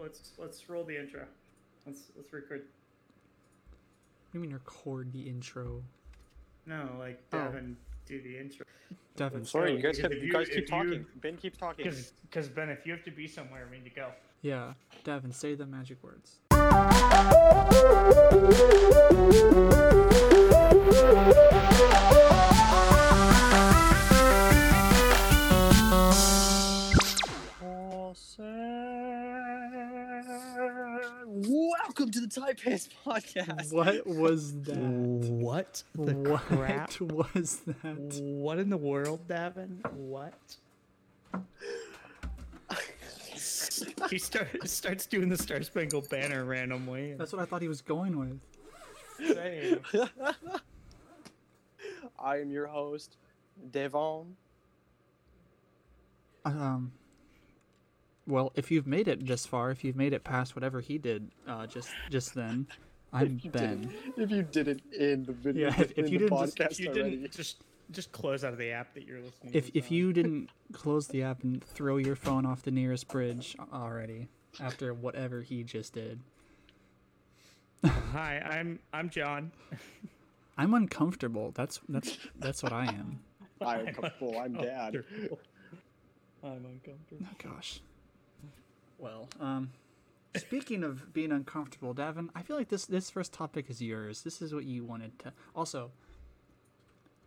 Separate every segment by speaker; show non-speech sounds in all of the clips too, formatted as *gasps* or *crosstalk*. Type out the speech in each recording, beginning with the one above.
Speaker 1: let's let's roll the intro. Let's let's record.
Speaker 2: What do you mean record the intro?
Speaker 1: No, like
Speaker 2: Oh.
Speaker 1: Devin do the intro.
Speaker 2: Devin,
Speaker 1: Let's
Speaker 3: Sorry, you guys
Speaker 1: because
Speaker 3: keep, you
Speaker 1: you-
Speaker 3: guys
Speaker 1: if
Speaker 3: keep
Speaker 1: you-
Speaker 3: talking. Ben keeps talking.
Speaker 1: Because Ben, if you have to be somewhere, we need to go.
Speaker 2: yeah, Devin, say the magic words.
Speaker 3: Taipei's *laughs* podcast.
Speaker 2: What was that?
Speaker 1: What the
Speaker 2: what
Speaker 1: crap? *laughs*
Speaker 2: was that?
Speaker 1: What in the world, Devin? What? *laughs* he start, starts doing the Star Spangled Banner randomly.
Speaker 2: That's what I thought he was going with.
Speaker 1: Same.
Speaker 3: I am your host, Devon.
Speaker 2: Um. Well, if you've made it this far, if you've made it past whatever he did, uh, just just then, *laughs* I'm
Speaker 3: If you
Speaker 2: Ben.
Speaker 3: didn't- If you didn't end the video,
Speaker 2: Yeah, *laughs* if- if
Speaker 3: end
Speaker 2: you
Speaker 3: the
Speaker 2: didn't just-
Speaker 1: If you
Speaker 3: already.
Speaker 1: didn't just just close out of the app that you're listening.
Speaker 2: If
Speaker 1: to
Speaker 2: if
Speaker 1: on.
Speaker 2: you *laughs* didn't close the app and throw your phone off the nearest bridge already after whatever he just did,
Speaker 1: Hi, I'm I'm John.
Speaker 2: I'm uncomfortable. That's that's that's what I am.
Speaker 3: I'm comfortable. I'm dad.
Speaker 1: I'm uncomfortable.
Speaker 2: Oh gosh. Well, um, speaking of being uncomfortable, Davin, I feel like this this first topic is yours. This is what you wanted to. Also,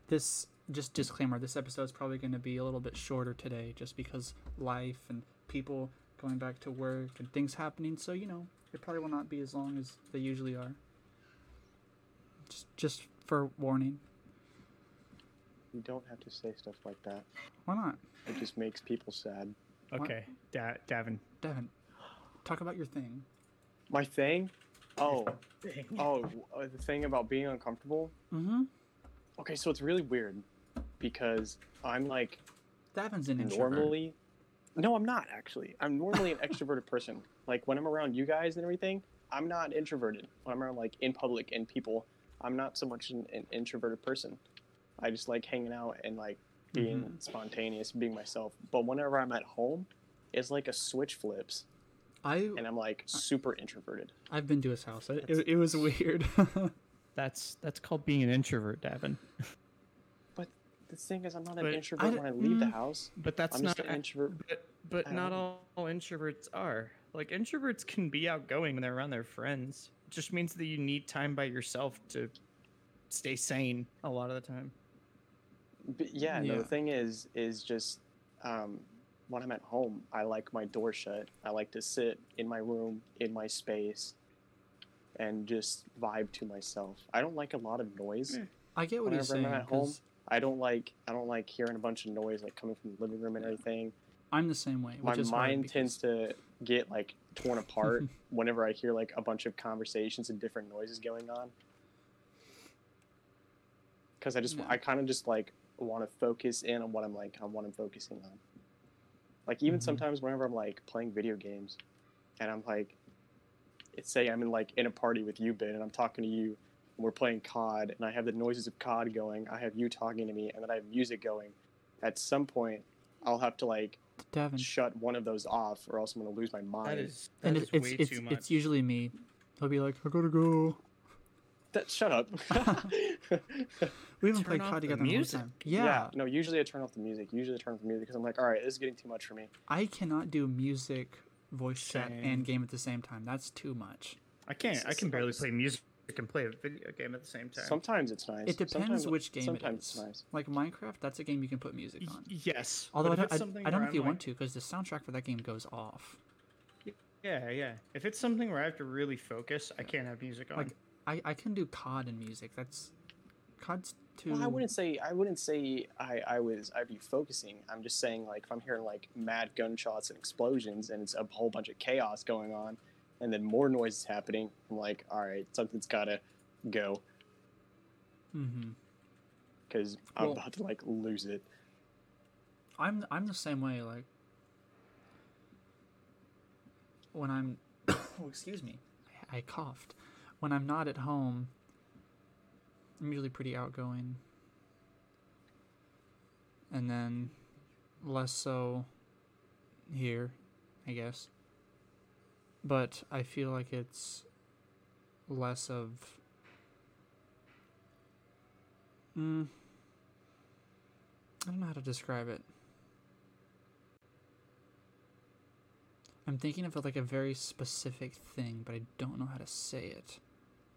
Speaker 2: this just disclaimer: this episode is probably going to be a little bit shorter today, just because life and people going back to work and things happening. So you know, it probably will not be as long as they usually are. Just just for warning.
Speaker 3: You don't have to say stuff like that.
Speaker 2: Why not,
Speaker 3: It just makes people sad.
Speaker 1: Okay, da- Davin.
Speaker 2: Davin? Talk about your thing.
Speaker 3: My thing? Oh, oh, uh, the thing about being uncomfortable.
Speaker 2: Mm-hmm.
Speaker 3: Okay, so it's really weird because I'm like
Speaker 2: Davin's an introvert.
Speaker 3: normally no i'm not actually i'm normally an *laughs* extroverted person like when i'm around you guys and everything i'm not introverted when i'm around like in public and people i'm not so much an, an introverted person i just like hanging out and like being
Speaker 2: Mm-hmm.
Speaker 3: spontaneous being myself but whenever i'm at home it's like a switch flips
Speaker 2: I
Speaker 3: and i'm like super introverted
Speaker 2: I've been to his house. It, it, it was weird. *laughs*
Speaker 1: That's that's called being an introvert, Davin.
Speaker 3: but the thing is i'm not an
Speaker 1: But I
Speaker 3: introvert
Speaker 2: d-
Speaker 3: when i leave the
Speaker 2: mm.
Speaker 3: house
Speaker 1: But that's
Speaker 3: i'm
Speaker 1: not.
Speaker 3: just an introvert
Speaker 1: But but not all, all introverts are. Like introverts can be outgoing when they're around their friends. It just means that you need time by yourself to stay sane a lot of the time.
Speaker 3: But yeah, no, the thing is, is just um, when I'm at home, I like my door shut. I like to sit in my room, in my space, and just vibe to myself. I don't like a lot of noise.
Speaker 1: Hmm.
Speaker 2: I get what he's
Speaker 3: Whenever I'm
Speaker 2: saying.
Speaker 3: at home,
Speaker 2: 'cause
Speaker 3: I don't like I don't like hearing a bunch of noise like coming from the living room and everything.
Speaker 2: I'm the same way.
Speaker 3: My
Speaker 2: Which is hard
Speaker 3: mind
Speaker 2: because-
Speaker 3: tends to get like torn apart *laughs* whenever I hear like a bunch of conversations and different noises going on. Because I just
Speaker 2: Yeah.
Speaker 3: I kind of just like want to focus in on what I'm like on what I'm focusing on. Like even
Speaker 2: Mhm.
Speaker 3: sometimes whenever I'm like playing video games, and I'm like, it's say I'm in like in a party with you, Ben, and I'm talking to you, and we're playing COD, and I have the noises of COD going, I have you talking to me, and then I have music going. At some point, I'll have to like
Speaker 2: Davin,
Speaker 3: shut one of those off, or else I'm gonna lose my mind.
Speaker 1: That is that
Speaker 2: and
Speaker 1: is
Speaker 2: it's it's
Speaker 1: way
Speaker 2: it's,
Speaker 1: too much.
Speaker 2: it's usually me. I'll be like, I gotta go.
Speaker 3: That, shut up. *laughs*
Speaker 2: We haven't
Speaker 1: Turn
Speaker 2: played COD
Speaker 1: the
Speaker 2: together in a long
Speaker 1: music.
Speaker 2: time. Yeah,
Speaker 3: No, usually I turn off the music. Usually I turn off the music because I'm like, all right, this is getting too much for me.
Speaker 2: I cannot do music, voice chat, and game at the same time. That's too much.
Speaker 1: I can't. I can barely play music and play a video game at the same time.
Speaker 3: Sometimes it's nice.
Speaker 2: It depends
Speaker 3: Sometimes-
Speaker 2: which game
Speaker 3: Sometimes
Speaker 2: is.
Speaker 3: it's nice.
Speaker 2: Like Minecraft, that's a game you can put music
Speaker 1: Y-
Speaker 2: on.
Speaker 1: yes.
Speaker 2: Although I don't, I, I don't know if you
Speaker 1: I'm
Speaker 2: want to because the soundtrack for that game goes off.
Speaker 1: Yeah, yeah. If it's something where I have to really focus, I can't have music on.
Speaker 2: Like I, I can do COD and music. That's COD's too.
Speaker 3: Well, I wouldn't say I wouldn't say I, I was I'd be focusing. I'm just saying like if I'm hearing like mad gunshots and explosions and it's a whole bunch of chaos going on, and then more noise is happening, I'm like, all right, something's gotta go
Speaker 2: Mm-hmm.
Speaker 3: because I'm
Speaker 2: Well-
Speaker 3: about to like lose it.
Speaker 2: I'm I'm the same way. Like when I'm, oh, *coughs* excuse me, I, I coughed. When I'm not at home, I'm usually pretty outgoing, and then less so here, I guess. but I feel like it's less of. Mm, I don't know how to describe it. I'm thinking of like a very specific thing, but I don't know how to say it.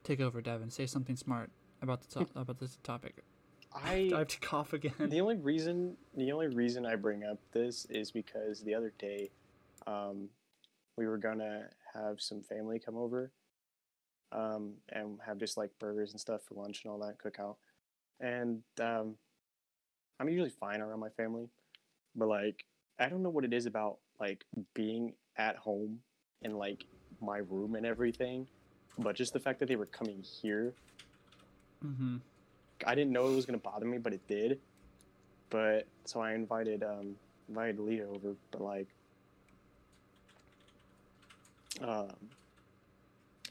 Speaker 2: Take over, Devin. Say something smart about the to- *laughs* about this topic.
Speaker 3: I
Speaker 2: I have to cough again.
Speaker 3: the only reason the only reason I bring up this is because the other day, um, we were gonna have some family come over, um, and have just like burgers and stuff for lunch and all that cookout, and um, I'm usually fine around my family, but like I don't know what it is about like being at home and like my room and everything, but just the fact that they were coming here
Speaker 2: Mm-hmm.
Speaker 3: I didn't know it was gonna bother me, but it did. But so I invited um invited Leah over, but like um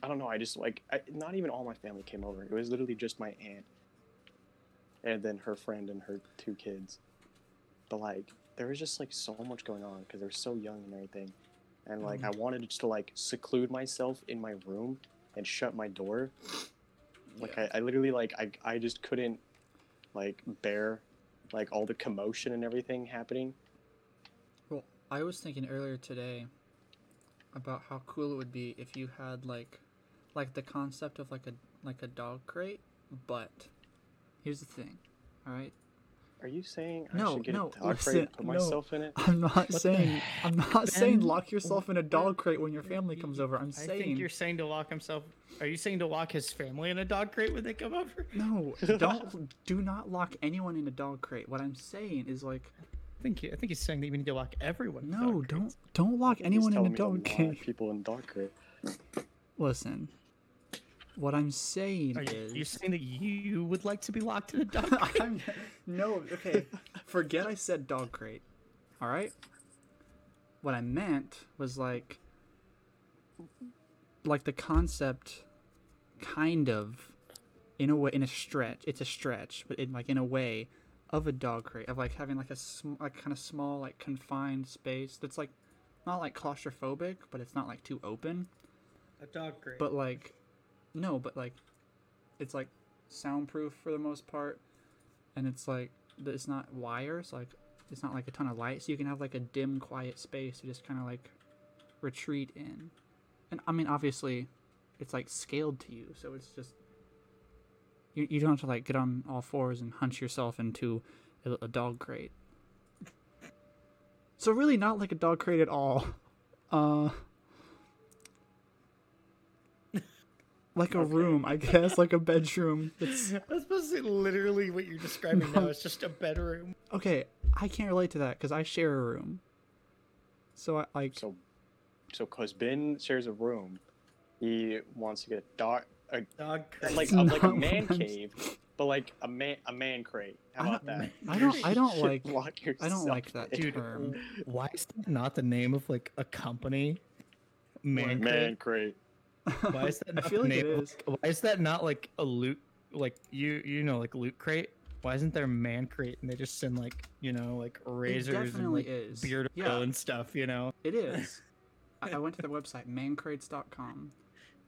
Speaker 3: I don't know, I just like I, not even all my family came over. It was literally just my aunt and then her friend and her two kids. But like there was just like so much going on because they're so young and everything. And like I wanted just to like seclude myself in my room and shut my door. Like I, I literally like I, I just couldn't like bear like all the commotion and everything happening.
Speaker 2: Well, I was thinking earlier today about how cool it would be if you had like like the concept of like a like a dog crate, but here's the thing, all right?
Speaker 3: Are you saying i
Speaker 2: No,
Speaker 3: should get
Speaker 2: no,
Speaker 3: a dog
Speaker 2: listen,
Speaker 3: crate and put
Speaker 2: no.
Speaker 3: myself in it
Speaker 2: I'm not
Speaker 1: the
Speaker 2: saying I'm not saying lock yourself in a dog crate when your family comes over. I'm saying.
Speaker 1: I
Speaker 2: saying
Speaker 1: think you're saying to lock himself. Are you saying to lock his family in a dog crate when they come over?
Speaker 2: no, don't do not lock anyone in a dog crate. What I'm saying is like
Speaker 1: I think I think he's saying that you need to lock everyone. in
Speaker 2: no,
Speaker 1: dog
Speaker 2: don't don't lock
Speaker 3: He's
Speaker 2: anyone in a
Speaker 3: telling me to
Speaker 2: dog
Speaker 3: lock
Speaker 2: crate.
Speaker 3: people in dog crate
Speaker 2: Listen. What I'm saying
Speaker 1: Are you,
Speaker 2: is
Speaker 1: you saying that you would like to be locked in a dog *laughs* crate?
Speaker 2: I'm, no, okay. Forget I said dog crate. All right. What I meant was like, like the concept, kind of, in a way, in a stretch. It's a stretch, but in like in a way, of a dog crate of like having like a sm- like kind of small like confined space that's like not like claustrophobic, but it's not like too open.
Speaker 1: a dog crate.
Speaker 2: But like, no, but like, it's like soundproof for the most part, and it's like it's not wires. Like, it's not like a ton of light, so you can have like a dim, quiet space to just kind of like retreat in. And I mean, obviously, it's like scaled to you, so it's just you. You don't have to like get on all fours and hunch yourself into a, a dog crate. So really, not like a dog crate at all. *laughs* Uh. Like a
Speaker 3: Okay.
Speaker 2: room, I guess, like a bedroom. It's *laughs*
Speaker 1: That's basically literally what you're describing
Speaker 2: No.
Speaker 1: now. It's just a bedroom.
Speaker 2: okay. I can't relate to that because I share a room. So I like
Speaker 3: so so cause ben shares a room he wants to get a dog a,
Speaker 1: Dog
Speaker 3: like a, *laughs* like a man *laughs* cave but like a man a man crate how
Speaker 2: I
Speaker 3: about
Speaker 2: don't-
Speaker 3: that
Speaker 2: I don't I don't like
Speaker 3: lock
Speaker 2: I don't like that.
Speaker 1: Dude,
Speaker 2: term.
Speaker 1: why is that not the name of like a company? Man,
Speaker 3: man
Speaker 1: crate?
Speaker 3: crate
Speaker 1: Why is that?
Speaker 2: I
Speaker 1: Not
Speaker 2: feel like it
Speaker 1: name of-
Speaker 2: is.
Speaker 1: Why is that not like a loot? Like you, you know, like loot crate. Why isn't there man crate and they just send like you know like razors and
Speaker 2: definitely
Speaker 1: like,
Speaker 2: is.
Speaker 1: beard
Speaker 2: Yeah.
Speaker 1: and stuff? You know.
Speaker 2: It is. *laughs* I, I went to the website mancrates.com.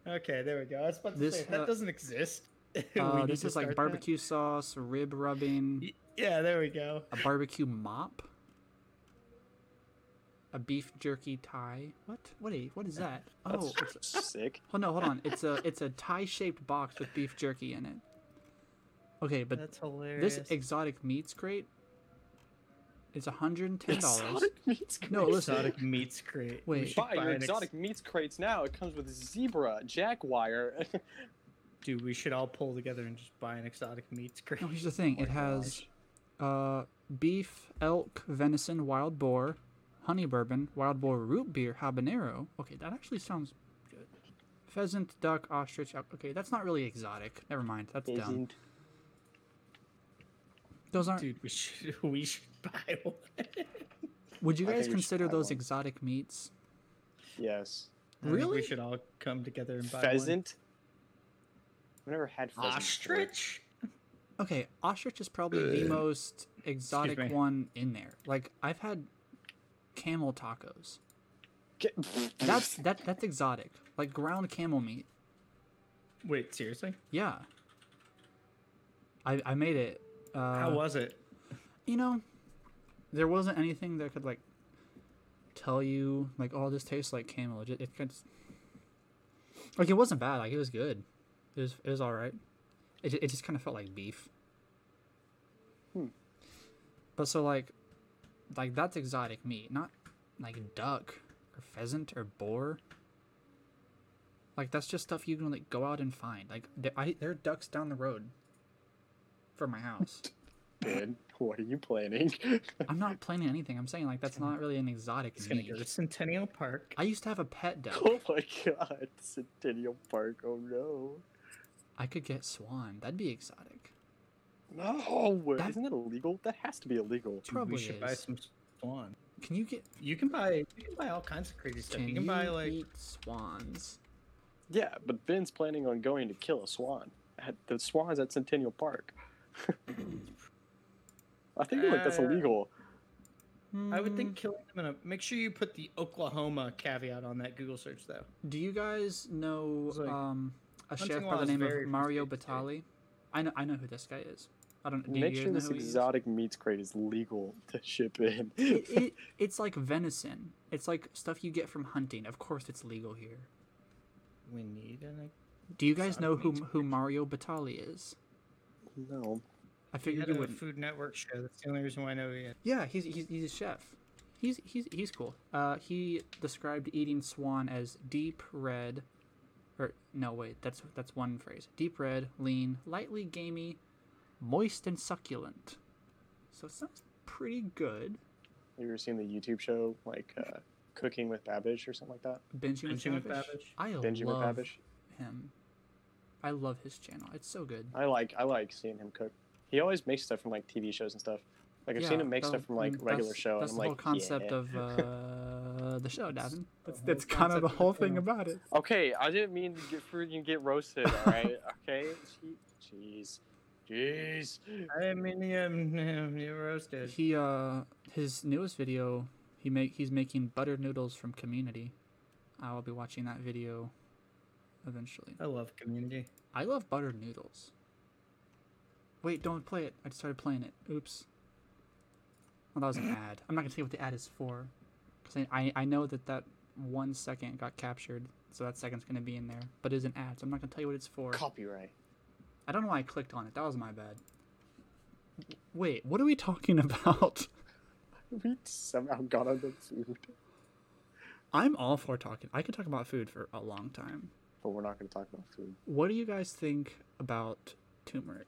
Speaker 1: Okay, there we go. I was about to
Speaker 2: This,
Speaker 1: say that
Speaker 2: uh,
Speaker 1: doesn't exist. *laughs*
Speaker 2: Uh, this is like
Speaker 1: start that.
Speaker 2: barbecue sauce, rib rubbing,
Speaker 1: Yeah, there we go.
Speaker 2: a barbecue mop, a beef jerky tie. What? What? A, what is that? *laughs* Oh,
Speaker 3: that's
Speaker 2: it's a,
Speaker 3: sick
Speaker 2: oh *laughs* no, hold on. *laughs* It's a it's a tie shaped box with beef jerky in it. Okay, but
Speaker 1: That's hilarious.
Speaker 2: this exotic meats crate is hundred and ten dollars.
Speaker 3: exotic meats crate.
Speaker 2: No, listen.
Speaker 1: exotic meats crate.
Speaker 2: Wait.
Speaker 1: should
Speaker 3: buy your
Speaker 1: an ex-
Speaker 3: exotic meats crates now it comes with zebra jaguar
Speaker 1: Dude, we should all pull together and just buy an exotic meats crate.
Speaker 2: No, here's the thing.
Speaker 3: Oh
Speaker 2: it
Speaker 3: my
Speaker 2: has uh, beef, elk, venison, wild boar, honey bourbon, wild boar root beer, habanero. Okay, that actually sounds good. Pheasant, duck, ostrich. Okay, that's not really exotic. Never mind. That's dumb. Those aren't.
Speaker 1: Dude, we should *laughs* we should buy one. *laughs*
Speaker 2: would you
Speaker 3: I
Speaker 2: guys
Speaker 3: think we should
Speaker 2: consider those
Speaker 3: one.
Speaker 2: exotic meats?
Speaker 3: yes
Speaker 2: Really?
Speaker 1: We should all come together and buy
Speaker 3: pheasant i've never had
Speaker 1: one.
Speaker 3: pheasant before.
Speaker 1: Ostrich.
Speaker 2: Okay, ostrich is probably the *clears throat* most exotic one in there. Like I've had camel tacos. That's that that's exotic. Like ground camel meat.
Speaker 1: Wait, seriously?
Speaker 2: Yeah. I I made it. Uh,
Speaker 1: How was it?
Speaker 2: you know, there wasn't anything that could like tell you like, oh, this tastes like camel. It, ju- it could, like it wasn't bad. Like it was good. It was it was all right. It it just kind of felt like beef.
Speaker 3: Hmm.
Speaker 2: But so like, like that's exotic meat, not like duck or pheasant or boar. Like that's just stuff you can like go out and find. Like there, I, there are ducks down the road from my house. *laughs*
Speaker 3: Ben, what are you planning? *laughs*
Speaker 2: I'm not planning anything. I'm saying like that's not really an exotic
Speaker 1: It's gonna
Speaker 2: meat.
Speaker 1: go to Centennial Park.
Speaker 2: I used to have a pet duck.
Speaker 3: oh my god, Centennial Park. Oh no.
Speaker 2: I could get swan. That'd be exotic.
Speaker 3: No,
Speaker 2: That-
Speaker 3: isn't that illegal? That has to be illegal.
Speaker 1: Dude,
Speaker 2: Probably
Speaker 1: we should buy some swan.
Speaker 2: Can you get?
Speaker 1: You can buy you can buy all kinds of crazy stuff.
Speaker 2: Can
Speaker 1: you can buy like
Speaker 2: eat swans?
Speaker 3: Yeah, but Ben's planning on going to kill a swan. At the swan's at Centennial Park. *laughs* I think like that's
Speaker 1: Uh,
Speaker 3: illegal.
Speaker 1: I would
Speaker 2: Hmm.
Speaker 1: think killing them in a make sure you put the Oklahoma caveat on that Google search though.
Speaker 2: Do you guys know
Speaker 1: like,
Speaker 2: um, a chef by the name of Mario
Speaker 1: restricted.
Speaker 2: Batali? I know. I know who this guy is. I don't. Do
Speaker 3: Make sure this
Speaker 2: who he is?
Speaker 3: exotic meats crate is legal to ship in.
Speaker 2: it, it, *laughs* it's like venison. It's like stuff you get from hunting. Of course, it's legal here.
Speaker 1: We need an
Speaker 2: Do you guys know who
Speaker 1: meats
Speaker 2: who Mario Batali is?
Speaker 3: no.
Speaker 2: I
Speaker 1: he
Speaker 2: figured
Speaker 1: had
Speaker 2: you
Speaker 1: a
Speaker 2: wouldn't.
Speaker 1: Food Network show. That's the only reason why I know he had.
Speaker 2: Yeah, he's he's he's a chef. He's he's he's cool. Uh, he described eating swan as deep red, or no wait, that's that's one phrase. Deep red, lean, lightly gamey, moist and succulent. So it sounds pretty good.
Speaker 3: Have you ever seen the YouTube show like uh, Cooking with Babish or something like that?
Speaker 2: Binging,
Speaker 1: Binging
Speaker 2: with
Speaker 1: with
Speaker 2: Babish.
Speaker 1: Babish.
Speaker 2: I
Speaker 3: Binging with
Speaker 2: love
Speaker 3: Babish.
Speaker 2: him. I love his channel. It's so good.
Speaker 3: I like I like seeing him cook. He always makes stuff from like TV shows and stuff. Like I've seen him make
Speaker 2: that-
Speaker 3: stuff from like
Speaker 2: mm,
Speaker 3: regular
Speaker 2: that's-
Speaker 3: show, and
Speaker 2: That's
Speaker 3: I'm
Speaker 2: the
Speaker 3: like,
Speaker 2: whole concept
Speaker 3: yeah.
Speaker 2: of uh, the show, *laughs* Davin. That's that's kind of the whole thing
Speaker 1: show.
Speaker 2: about it.
Speaker 3: Okay, I didn't mean to get freaking get roasted. All right, *laughs* okay. Jeez, jeez.
Speaker 1: I mean, you roasted.
Speaker 2: He uh his newest video he make he's making butter noodles from Community. I will be watching that video eventually.
Speaker 1: I love Community.
Speaker 2: I love butter noodles. Wait, don't play it. I just started playing it. Oops. Well, that was an *clears throat* ad. I'm not gonna say what the ad is for, because I, I I know that that one second got captured, so that second's gonna be in there. But it's an ad, so I'm not gonna tell you what it's for.
Speaker 3: Copyright.
Speaker 2: I don't know why I clicked on it. That was my bad. Wait, what are we talking *laughs* about?
Speaker 3: We somehow got on the food,
Speaker 2: I'm all for talking. I could talk about food for a long time.
Speaker 3: but we're not going to talk about food.
Speaker 2: What do you guys think about turmeric?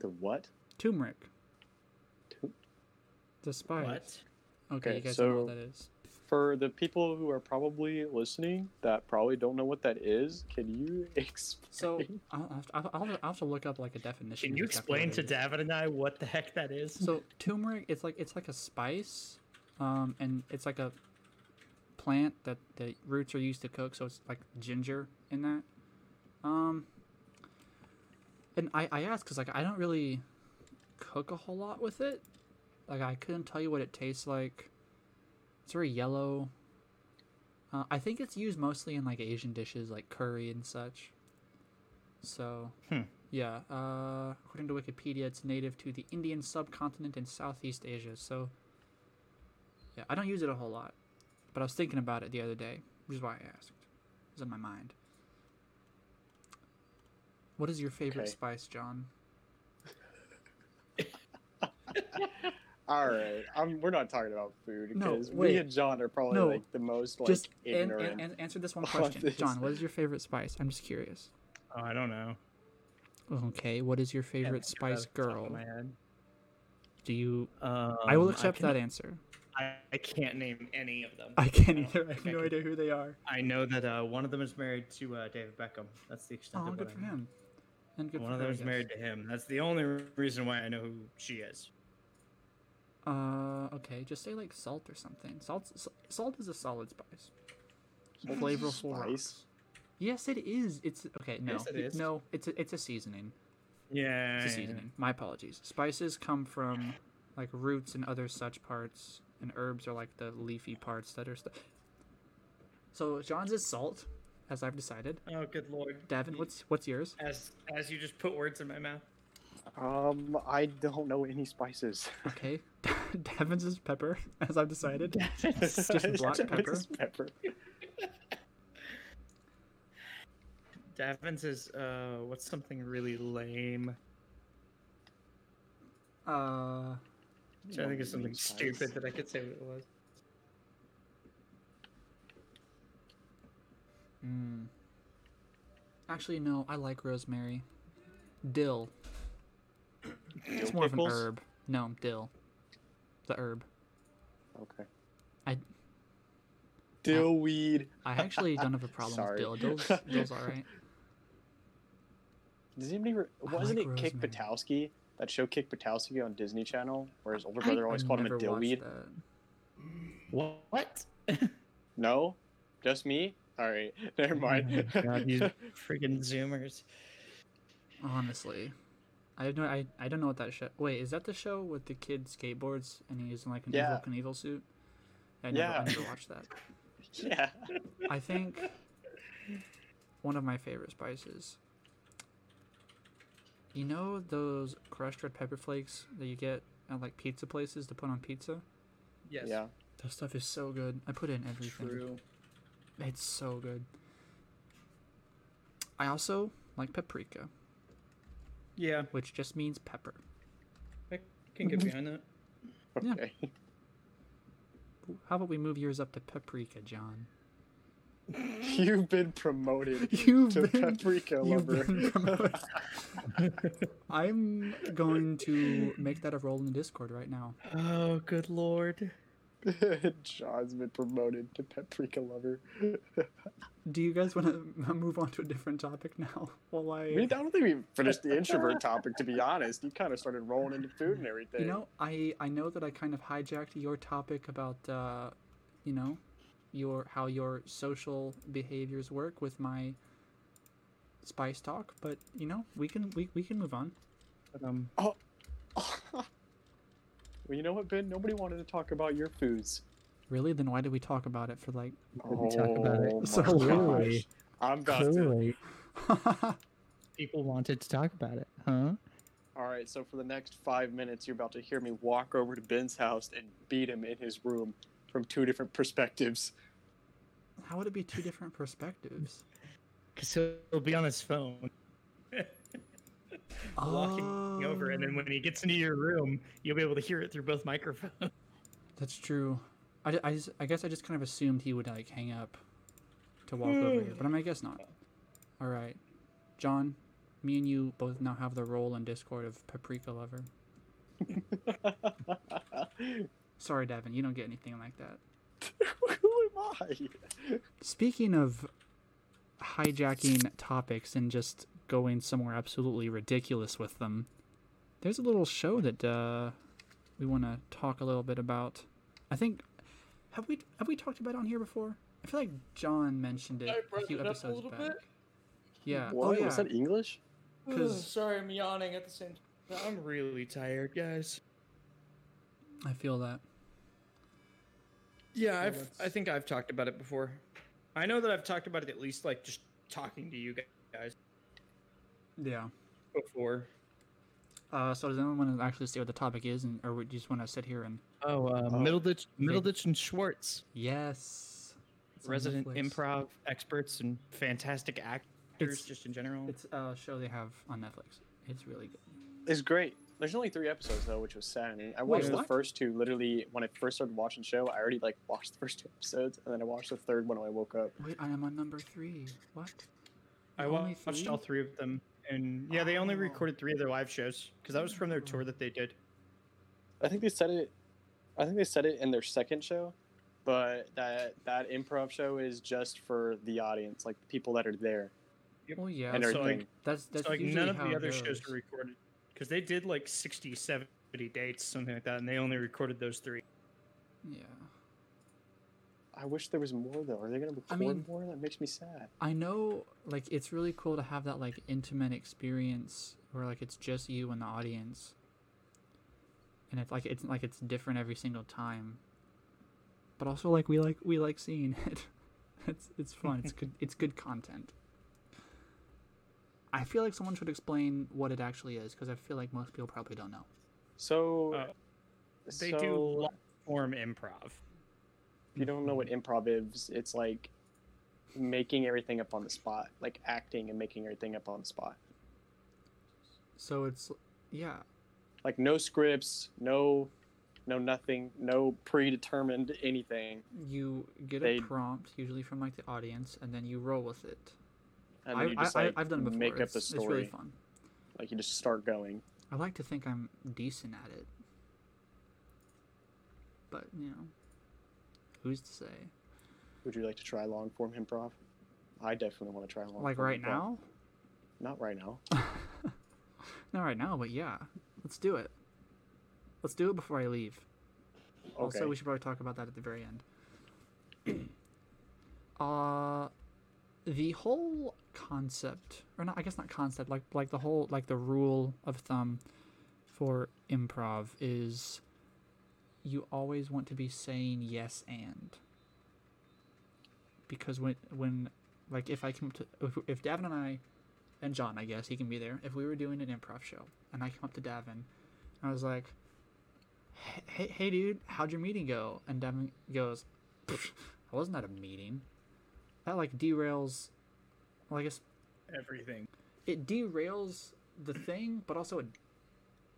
Speaker 3: The what?
Speaker 2: Turmeric.
Speaker 3: Tu-
Speaker 2: The spice.
Speaker 1: What?
Speaker 2: Okay,
Speaker 3: Okay,
Speaker 2: you guys know what that is.
Speaker 3: For the people who are probably listening that probably don't know what that is, can you *laughs* explain?
Speaker 2: So I'll have, to, I'll, I'll, I'll have to look up like a definition.
Speaker 1: Can you explain to. David and I what the heck that is?
Speaker 2: So turmeric, it's like it's like a spice, um, and it's like a plant that the roots are used to cook. So it's like ginger in that. Um, and I I asked because like I don't really cook a whole lot with it. Like I couldn't tell you what it tastes like. It's very yellow. Uh, I think it's used mostly in like Asian dishes like curry and such. So,
Speaker 1: Hmm.
Speaker 2: yeah. Uh, according to Wikipedia, it's native to the Indian subcontinent and Southeast Asia. So, yeah, I don't use it a whole lot, but I was thinking about it the other day, which is why I asked. It was in my mind. What is your favorite
Speaker 3: Okay.
Speaker 2: spice, John? *laughs*
Speaker 3: All right, I'm, we're not talking about food
Speaker 2: No,
Speaker 3: because
Speaker 2: wait.
Speaker 3: me and John are probably
Speaker 2: No,
Speaker 3: like the most like
Speaker 2: Just an- an-
Speaker 3: ignorant.
Speaker 2: an- answer this one question,
Speaker 3: this.
Speaker 2: John. What is your favorite spice? I'm just curious.
Speaker 1: Oh, I don't know.
Speaker 2: Okay, what is your favorite
Speaker 1: think
Speaker 2: spice
Speaker 1: off the top of
Speaker 2: girl?
Speaker 1: my.
Speaker 2: Do you?
Speaker 1: Um,
Speaker 2: I will accept
Speaker 1: can-
Speaker 2: that answer.
Speaker 1: I, I can't name any of them.
Speaker 2: I can't either. I have
Speaker 1: I
Speaker 2: no idea who they are.
Speaker 1: I know that uh, one of them is married to uh, David Beckham. That's the extent
Speaker 2: Oh,
Speaker 1: of
Speaker 2: good
Speaker 1: what
Speaker 2: for
Speaker 1: I know.
Speaker 2: him. And good
Speaker 1: One
Speaker 2: for
Speaker 1: of them is married to him. That's the only reason why I know who she is.
Speaker 2: Uh, okay, just say like salt or something. Salt, salt is a solid spice.
Speaker 3: Salt
Speaker 2: Flavorful
Speaker 3: spice?
Speaker 2: rocks. Yes, it is. It's okay. No,
Speaker 1: Yes, it is.
Speaker 2: no, it's a, it's a seasoning.
Speaker 1: Yeah.
Speaker 2: It's a seasoning. My apologies. Spices come from like roots and other such parts, and herbs are like the leafy parts that are. St- So John's is salt, as I've decided.
Speaker 1: Oh, good lord.
Speaker 2: Davin, what's what's yours?
Speaker 1: As as you just put words in my mouth.
Speaker 3: Um, I don't know any spices.
Speaker 2: Okay. *laughs* Davin's is pepper, *laughs* as I've decided.
Speaker 1: It's
Speaker 2: just black *laughs* pepper.
Speaker 3: Just pepper.
Speaker 1: Davin's is uh, what's something really lame?
Speaker 2: Uh,
Speaker 1: Which I think is something
Speaker 3: Spice.
Speaker 1: stupid that I could say what it was.
Speaker 2: mm. Actually, no. I like rosemary. Dill. It's
Speaker 3: Dill
Speaker 2: more of an herb. No, dill. The herb.
Speaker 3: Okay.
Speaker 2: I-
Speaker 3: Dill weed.
Speaker 2: I actually don't have a *laughs* problem with dill. Dill's, dill's all right.
Speaker 3: Does anybody? Re- wasn't
Speaker 2: like
Speaker 3: it Kick
Speaker 2: rosemary.
Speaker 3: Buttowski? That show Kick Buttowski on Disney Channel, where his older
Speaker 2: I-
Speaker 3: brother always
Speaker 2: I
Speaker 3: called him a
Speaker 2: never watched
Speaker 3: dillweed.
Speaker 2: that.
Speaker 1: What? *laughs*
Speaker 3: No, just me. All right, *laughs* never oh mind.
Speaker 1: Oh God, you freaking zoomers.
Speaker 2: Honestly, I have no. I, I don't know what that show. Wait, is that the show with the kid skateboards and he's in like an
Speaker 3: Yeah.
Speaker 2: Evel Knievel suit? I never,
Speaker 3: Yeah.
Speaker 2: I never watched that. *laughs*
Speaker 3: yeah.
Speaker 2: I think one of my favorite spices. You know those crushed red pepper flakes that you get at like pizza places to put on pizza?
Speaker 1: Yes.
Speaker 3: Yeah.
Speaker 2: That stuff is so good. I put it in everything.
Speaker 1: True.
Speaker 2: It's so good. I also like paprika,
Speaker 1: Yeah,
Speaker 2: which just means pepper.
Speaker 1: I can get behind that.
Speaker 2: Yeah.
Speaker 3: Okay.
Speaker 2: How about we move yours up to paprika, John? *laughs*
Speaker 3: You've been promoted *laughs*
Speaker 2: You've
Speaker 3: to
Speaker 2: been-
Speaker 3: paprika lover.
Speaker 2: been *laughs* promoted. I'm going to make that a role in the Discord right now.
Speaker 1: Oh, good lord. *laughs*
Speaker 3: John's been promoted to paprika lover. *laughs*
Speaker 2: Do you guys want to move on to a different topic now? *laughs* While I,
Speaker 3: I, mean, I don't think we finished the introvert topic. To be honest, you kind of started rolling into food and everything.
Speaker 2: you know, I I know that I kind of hijacked your topic about, uh, you know, your how your social behaviors work with my spice talk, but you know, we can we, we can move on.
Speaker 1: But, um,
Speaker 3: well, you know what, Ben? Nobody wanted to talk about your foods.
Speaker 2: Really? Then why did we talk about it for like?
Speaker 1: we talk about it
Speaker 3: Oh *laughs*
Speaker 2: so
Speaker 3: my
Speaker 1: clearly.
Speaker 3: I'm about to.
Speaker 1: clearly, *laughs* people wanted to talk about it, huh?
Speaker 3: All right, so for the next five minutes, you're about to hear me walk over to Ben's house and beat him in his room from two different perspectives.
Speaker 2: how would it be two different perspectives? *laughs*
Speaker 1: Because he'll be on his phone. Walking over, and then oh. when he gets into your room, you'll be able to hear it through both *laughs* microphones.
Speaker 2: That's true. I, I, just- I guess I just kind of assumed he would like hang up to walk over here, but I mean, I guess not. All right, John, me and you both now have the role in Discord of paprika lover. *laughs* Sorry, Devin, you don't get anything like that. *laughs*
Speaker 3: Who am I?
Speaker 2: Speaking of hijacking topics and just going somewhere absolutely ridiculous with them, there's a little show that uh, we want to talk a little bit about. I think have we have we talked about it on here before? I feel like John mentioned it a few episodes back. Yeah.
Speaker 3: What?
Speaker 2: Oh yeah.
Speaker 3: Was that English?
Speaker 2: 'Cause-
Speaker 1: sorry, I'm yawning at the same time. I'm really tired, guys.
Speaker 2: I feel that.
Speaker 1: Yeah, I've,
Speaker 2: that's-
Speaker 1: I think I've talked about it before. I know that I've talked about it at least like just talking to you guys
Speaker 2: Yeah.
Speaker 1: before.
Speaker 2: Uh, so does anyone want to actually say what the topic is, and or would you just want to sit here and?
Speaker 1: Oh, uh,
Speaker 3: Oh.
Speaker 1: Middleditch, Middleditch and Schwartz,
Speaker 2: Yes. It's
Speaker 1: resident improv experts and fantastic actors,
Speaker 2: It's-
Speaker 1: just in general.
Speaker 2: It's a show they have on Netflix. It's really good.
Speaker 3: It's great. There's only three episodes though, which was sad. I
Speaker 2: Wait,
Speaker 3: watched the
Speaker 2: what?
Speaker 3: first two literally when I first started watching the show. I already like watched the first two episodes, and then I watched the third one when I woke up.
Speaker 2: Wait, I am on number three. What?
Speaker 1: I
Speaker 2: only
Speaker 1: watched
Speaker 2: three?
Speaker 1: all three of them, and yeah, they only
Speaker 2: Oh.
Speaker 1: recorded three of their live shows because that was from their tour mm. that they did.
Speaker 3: I think they said it. I think they said it in their second show, but that that improv show is just for the audience, like the people that are there
Speaker 2: Well, yeah.
Speaker 3: and
Speaker 1: so,
Speaker 3: everything.
Speaker 1: like,
Speaker 2: that's that's
Speaker 1: So, like
Speaker 2: usually
Speaker 1: none of
Speaker 2: how
Speaker 1: the
Speaker 2: it
Speaker 1: other shows were recorded because they did like 60, 70 dates, something like that, and they only recorded those three.
Speaker 2: Yeah.
Speaker 3: I wish there was more though. Are they gonna record
Speaker 2: I mean-
Speaker 3: more? That makes me sad.
Speaker 2: I know, like, it's really cool to have that like intimate experience where like it's just you and the audience, and it's like it's like it's different every single time. But also, like we like we like seeing *laughs* it. it's it's fun. It's good. It's good content. I feel like someone should explain what it actually is because I feel like most people probably don't know.
Speaker 3: So,
Speaker 1: Uh, They
Speaker 3: so
Speaker 1: do long form improv.
Speaker 3: You don't know what mm-hmm. improv is, it's like making everything up on the spot, like acting and making everything up on the spot.
Speaker 2: So it's yeah,
Speaker 3: Like no scripts, no, no nothing, no predetermined anything,
Speaker 2: you get
Speaker 3: They-
Speaker 2: a prompt usually from like the audience, and then you roll with it.
Speaker 3: and
Speaker 2: I,
Speaker 3: you just,
Speaker 2: I,
Speaker 3: like,
Speaker 2: I, have done it before.
Speaker 3: make up
Speaker 2: it's,
Speaker 3: the
Speaker 2: it's
Speaker 3: story.
Speaker 2: really fun.
Speaker 3: Like you just start going.
Speaker 2: I like to think I'm decent at it, but you know, who's to say?
Speaker 3: Would you like to try long form improv? I definitely want to try long.
Speaker 2: Like right
Speaker 3: improv.
Speaker 2: now?
Speaker 3: Not right now. *laughs*
Speaker 2: Not right now, but yeah, let's do it. Let's do it before I leave.
Speaker 3: Okay.
Speaker 2: Also, we should probably talk about that at the very end. *clears throat* uh, the whole concept, or not, I guess not concept, like like the whole like the rule of thumb for improv is you always want to be saying yes and. Because when when like if I come to if, if Davin and I and John I guess he can be there if we were doing an improv show and I come up to Davin and I was like hey, hey dude how'd your meeting go? And Davin goes "Pfft, I wasn't at a meeting. That like derails well I guess
Speaker 1: Everything.
Speaker 2: it derails the thing, but also it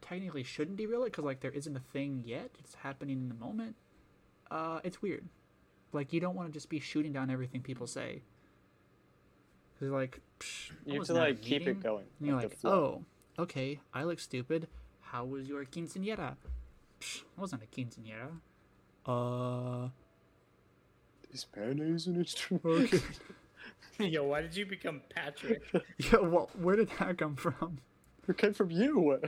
Speaker 2: technically shouldn't derail it because like there isn't a thing yet. It's happening in the moment. Uh, it's weird. Like you don't want to just be shooting down everything people say. Cause like psh,
Speaker 3: You have to like keep
Speaker 2: meeting.
Speaker 3: it going.
Speaker 2: And you're
Speaker 3: the
Speaker 2: like, oh, okay, I look stupid. How was your quinceañera? Psh, I wasn't a quinceañera. Uh,
Speaker 3: Is mayonnaise an instrument?
Speaker 2: okay. *laughs* *laughs*
Speaker 1: Yo, why did you become Patrick? *laughs*
Speaker 2: yeah, well, where did that come from?
Speaker 3: It came from you.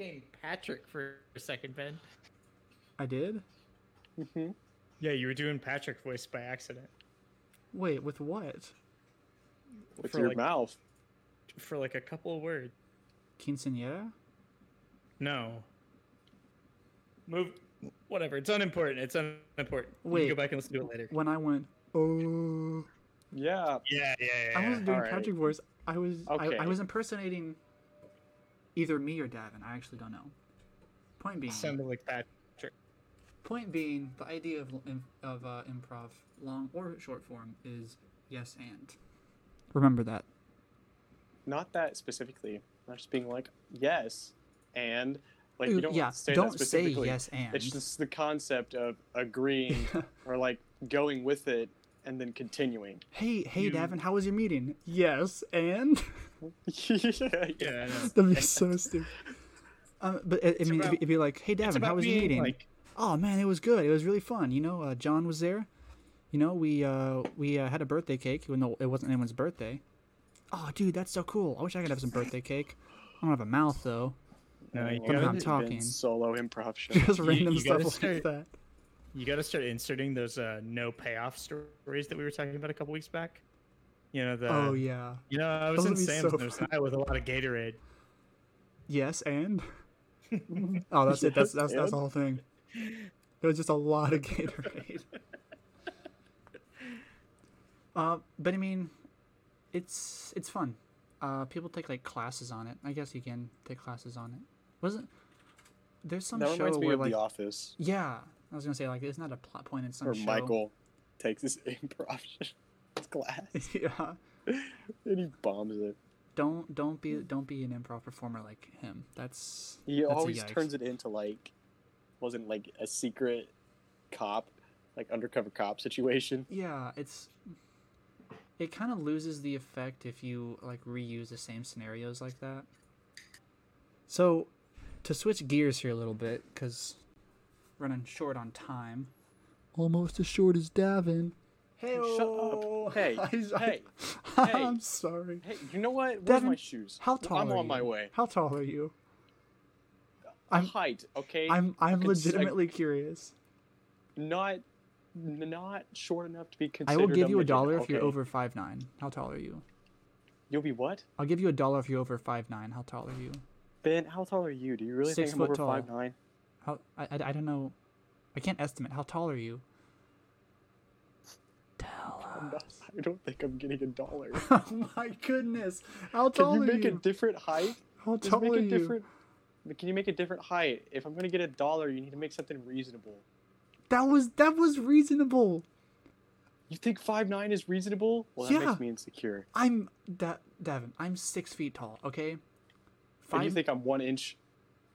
Speaker 1: You became Patrick for a second, Ben.
Speaker 2: I did.
Speaker 3: Mhm.
Speaker 1: Yeah, you were doing Patrick voice by accident
Speaker 2: Wait, with what?
Speaker 3: With
Speaker 1: For,
Speaker 3: your
Speaker 1: like-
Speaker 3: mouth.
Speaker 1: for like a couple of words.
Speaker 2: Quinceañera?
Speaker 1: No. Move. Whatever. It's unimportant. It's unimportant. You
Speaker 2: Wait.
Speaker 1: can go back and listen to it later.
Speaker 2: When I went, oh.
Speaker 3: Yeah.
Speaker 1: Yeah, yeah, yeah.
Speaker 2: I wasn't doing
Speaker 3: alright.
Speaker 2: Patrick voice. I was I, I was impersonating either me or Davin. I actually don't know. Point being,
Speaker 1: Sounded like Patrick.
Speaker 2: point being, the idea of of uh, improv, long or short form, is yes and. Remember that.
Speaker 3: Not that specifically. I'm just being like yes, and like you don't
Speaker 2: yeah,
Speaker 3: say
Speaker 2: don't
Speaker 3: that
Speaker 2: say
Speaker 3: specifically.
Speaker 2: yes and.
Speaker 3: It's just the concept of agreeing *laughs* or like going with it and then continuing.
Speaker 2: hey, hey,
Speaker 1: You-
Speaker 2: Davin, how was your meeting? Yes and. *laughs*
Speaker 3: yeah. *laughs*
Speaker 1: Yeah, I know.
Speaker 2: That'd be *laughs* so stupid. Um, but I, I mean,
Speaker 1: about-
Speaker 2: it'd, be, like, hey,
Speaker 1: It's
Speaker 2: Davin, how was your
Speaker 1: being,
Speaker 2: meeting?
Speaker 1: Like,
Speaker 2: Oh man, it was good. It was really fun. You know, uh, John was there. You know, we uh, we uh, had a birthday cake, even though it wasn't anyone's birthday. Oh, dude, that's so cool. I wish I could have some birthday cake. I don't have a mouth though.
Speaker 1: no, you
Speaker 2: But I'm
Speaker 1: gotta,
Speaker 2: not talking.
Speaker 3: Solo improv show. *laughs*
Speaker 2: Just
Speaker 1: You-
Speaker 2: random
Speaker 1: you
Speaker 2: stuff
Speaker 1: gotta
Speaker 2: like
Speaker 1: start-
Speaker 2: that.
Speaker 1: you gotta start inserting those uh, no payoff stories that we were talking about a couple weeks back. You know the.
Speaker 2: oh yeah.
Speaker 1: You know, I was
Speaker 2: Those
Speaker 1: in
Speaker 2: would be
Speaker 1: Sam's
Speaker 2: so
Speaker 1: and there was with a lot of Gatorade.
Speaker 2: Yes and. *laughs* oh, that's it. That's
Speaker 3: Yes,
Speaker 2: that's that's the whole thing. There was just a lot of Gatorade. *laughs* uh, but I mean, it's it's fun. Uh, people take like classes on it. I guess you can take classes on it. Wasn't there's some
Speaker 3: that
Speaker 2: show
Speaker 3: reminds me
Speaker 2: where
Speaker 3: of
Speaker 2: like
Speaker 3: The Office,
Speaker 2: yeah, I was gonna say like isn't a plot point in some
Speaker 3: where
Speaker 2: show?
Speaker 3: Michael takes his *laughs* improv class *laughs*
Speaker 2: yeah.
Speaker 3: and he bombs it.
Speaker 2: Don't don't be don't be an improv performer like him. That's
Speaker 3: He
Speaker 2: that's a
Speaker 3: always
Speaker 2: yikes.
Speaker 3: turns it into like, wasn't like a secret cop, like undercover cop situation.
Speaker 2: Yeah, it's it kind of loses the effect if you like reuse the same scenarios like that. So, to switch gears here a little bit cuz running short on time. Almost as short as Davin. Hey,
Speaker 3: Shut up. Hey, *laughs* *laughs* hey,
Speaker 2: I'm sorry.
Speaker 3: Hey, you know what? Where's my shoes?
Speaker 2: How tall are you?
Speaker 3: I'm on
Speaker 2: you?
Speaker 3: my way.
Speaker 2: How tall are you? I'm-
Speaker 3: Height, okay.
Speaker 2: I'm I'm legitimately curious.
Speaker 3: not not short enough to be considered.
Speaker 2: I will give you a dollar if you're over five nine. How tall are you?
Speaker 3: You'll be what?
Speaker 2: I'll give you a dollar if you're over five nine. How tall are you?
Speaker 3: Ben, how tall are you? Do you really
Speaker 2: Six
Speaker 3: think I'm over
Speaker 2: tall.
Speaker 3: five nine?
Speaker 2: How I, I, I don't know. I can't estimate. How tall are you? Tell *laughs*
Speaker 3: I don't think I'm getting a dollar.
Speaker 2: Oh *laughs* my goodness! How
Speaker 3: Can
Speaker 2: tall
Speaker 3: you
Speaker 2: are
Speaker 3: make a different height?
Speaker 2: How tall
Speaker 3: make
Speaker 2: are
Speaker 3: a
Speaker 2: you?
Speaker 3: different. Can you make a different height? If I'm gonna get a dollar, you need to make something reasonable.
Speaker 2: That was that was reasonable.
Speaker 3: You think five nine is reasonable? Well, that
Speaker 2: Yeah.
Speaker 3: makes me insecure.
Speaker 2: I'm da- Davin. I'm six feet tall. Okay.
Speaker 3: And you think I'm one inch,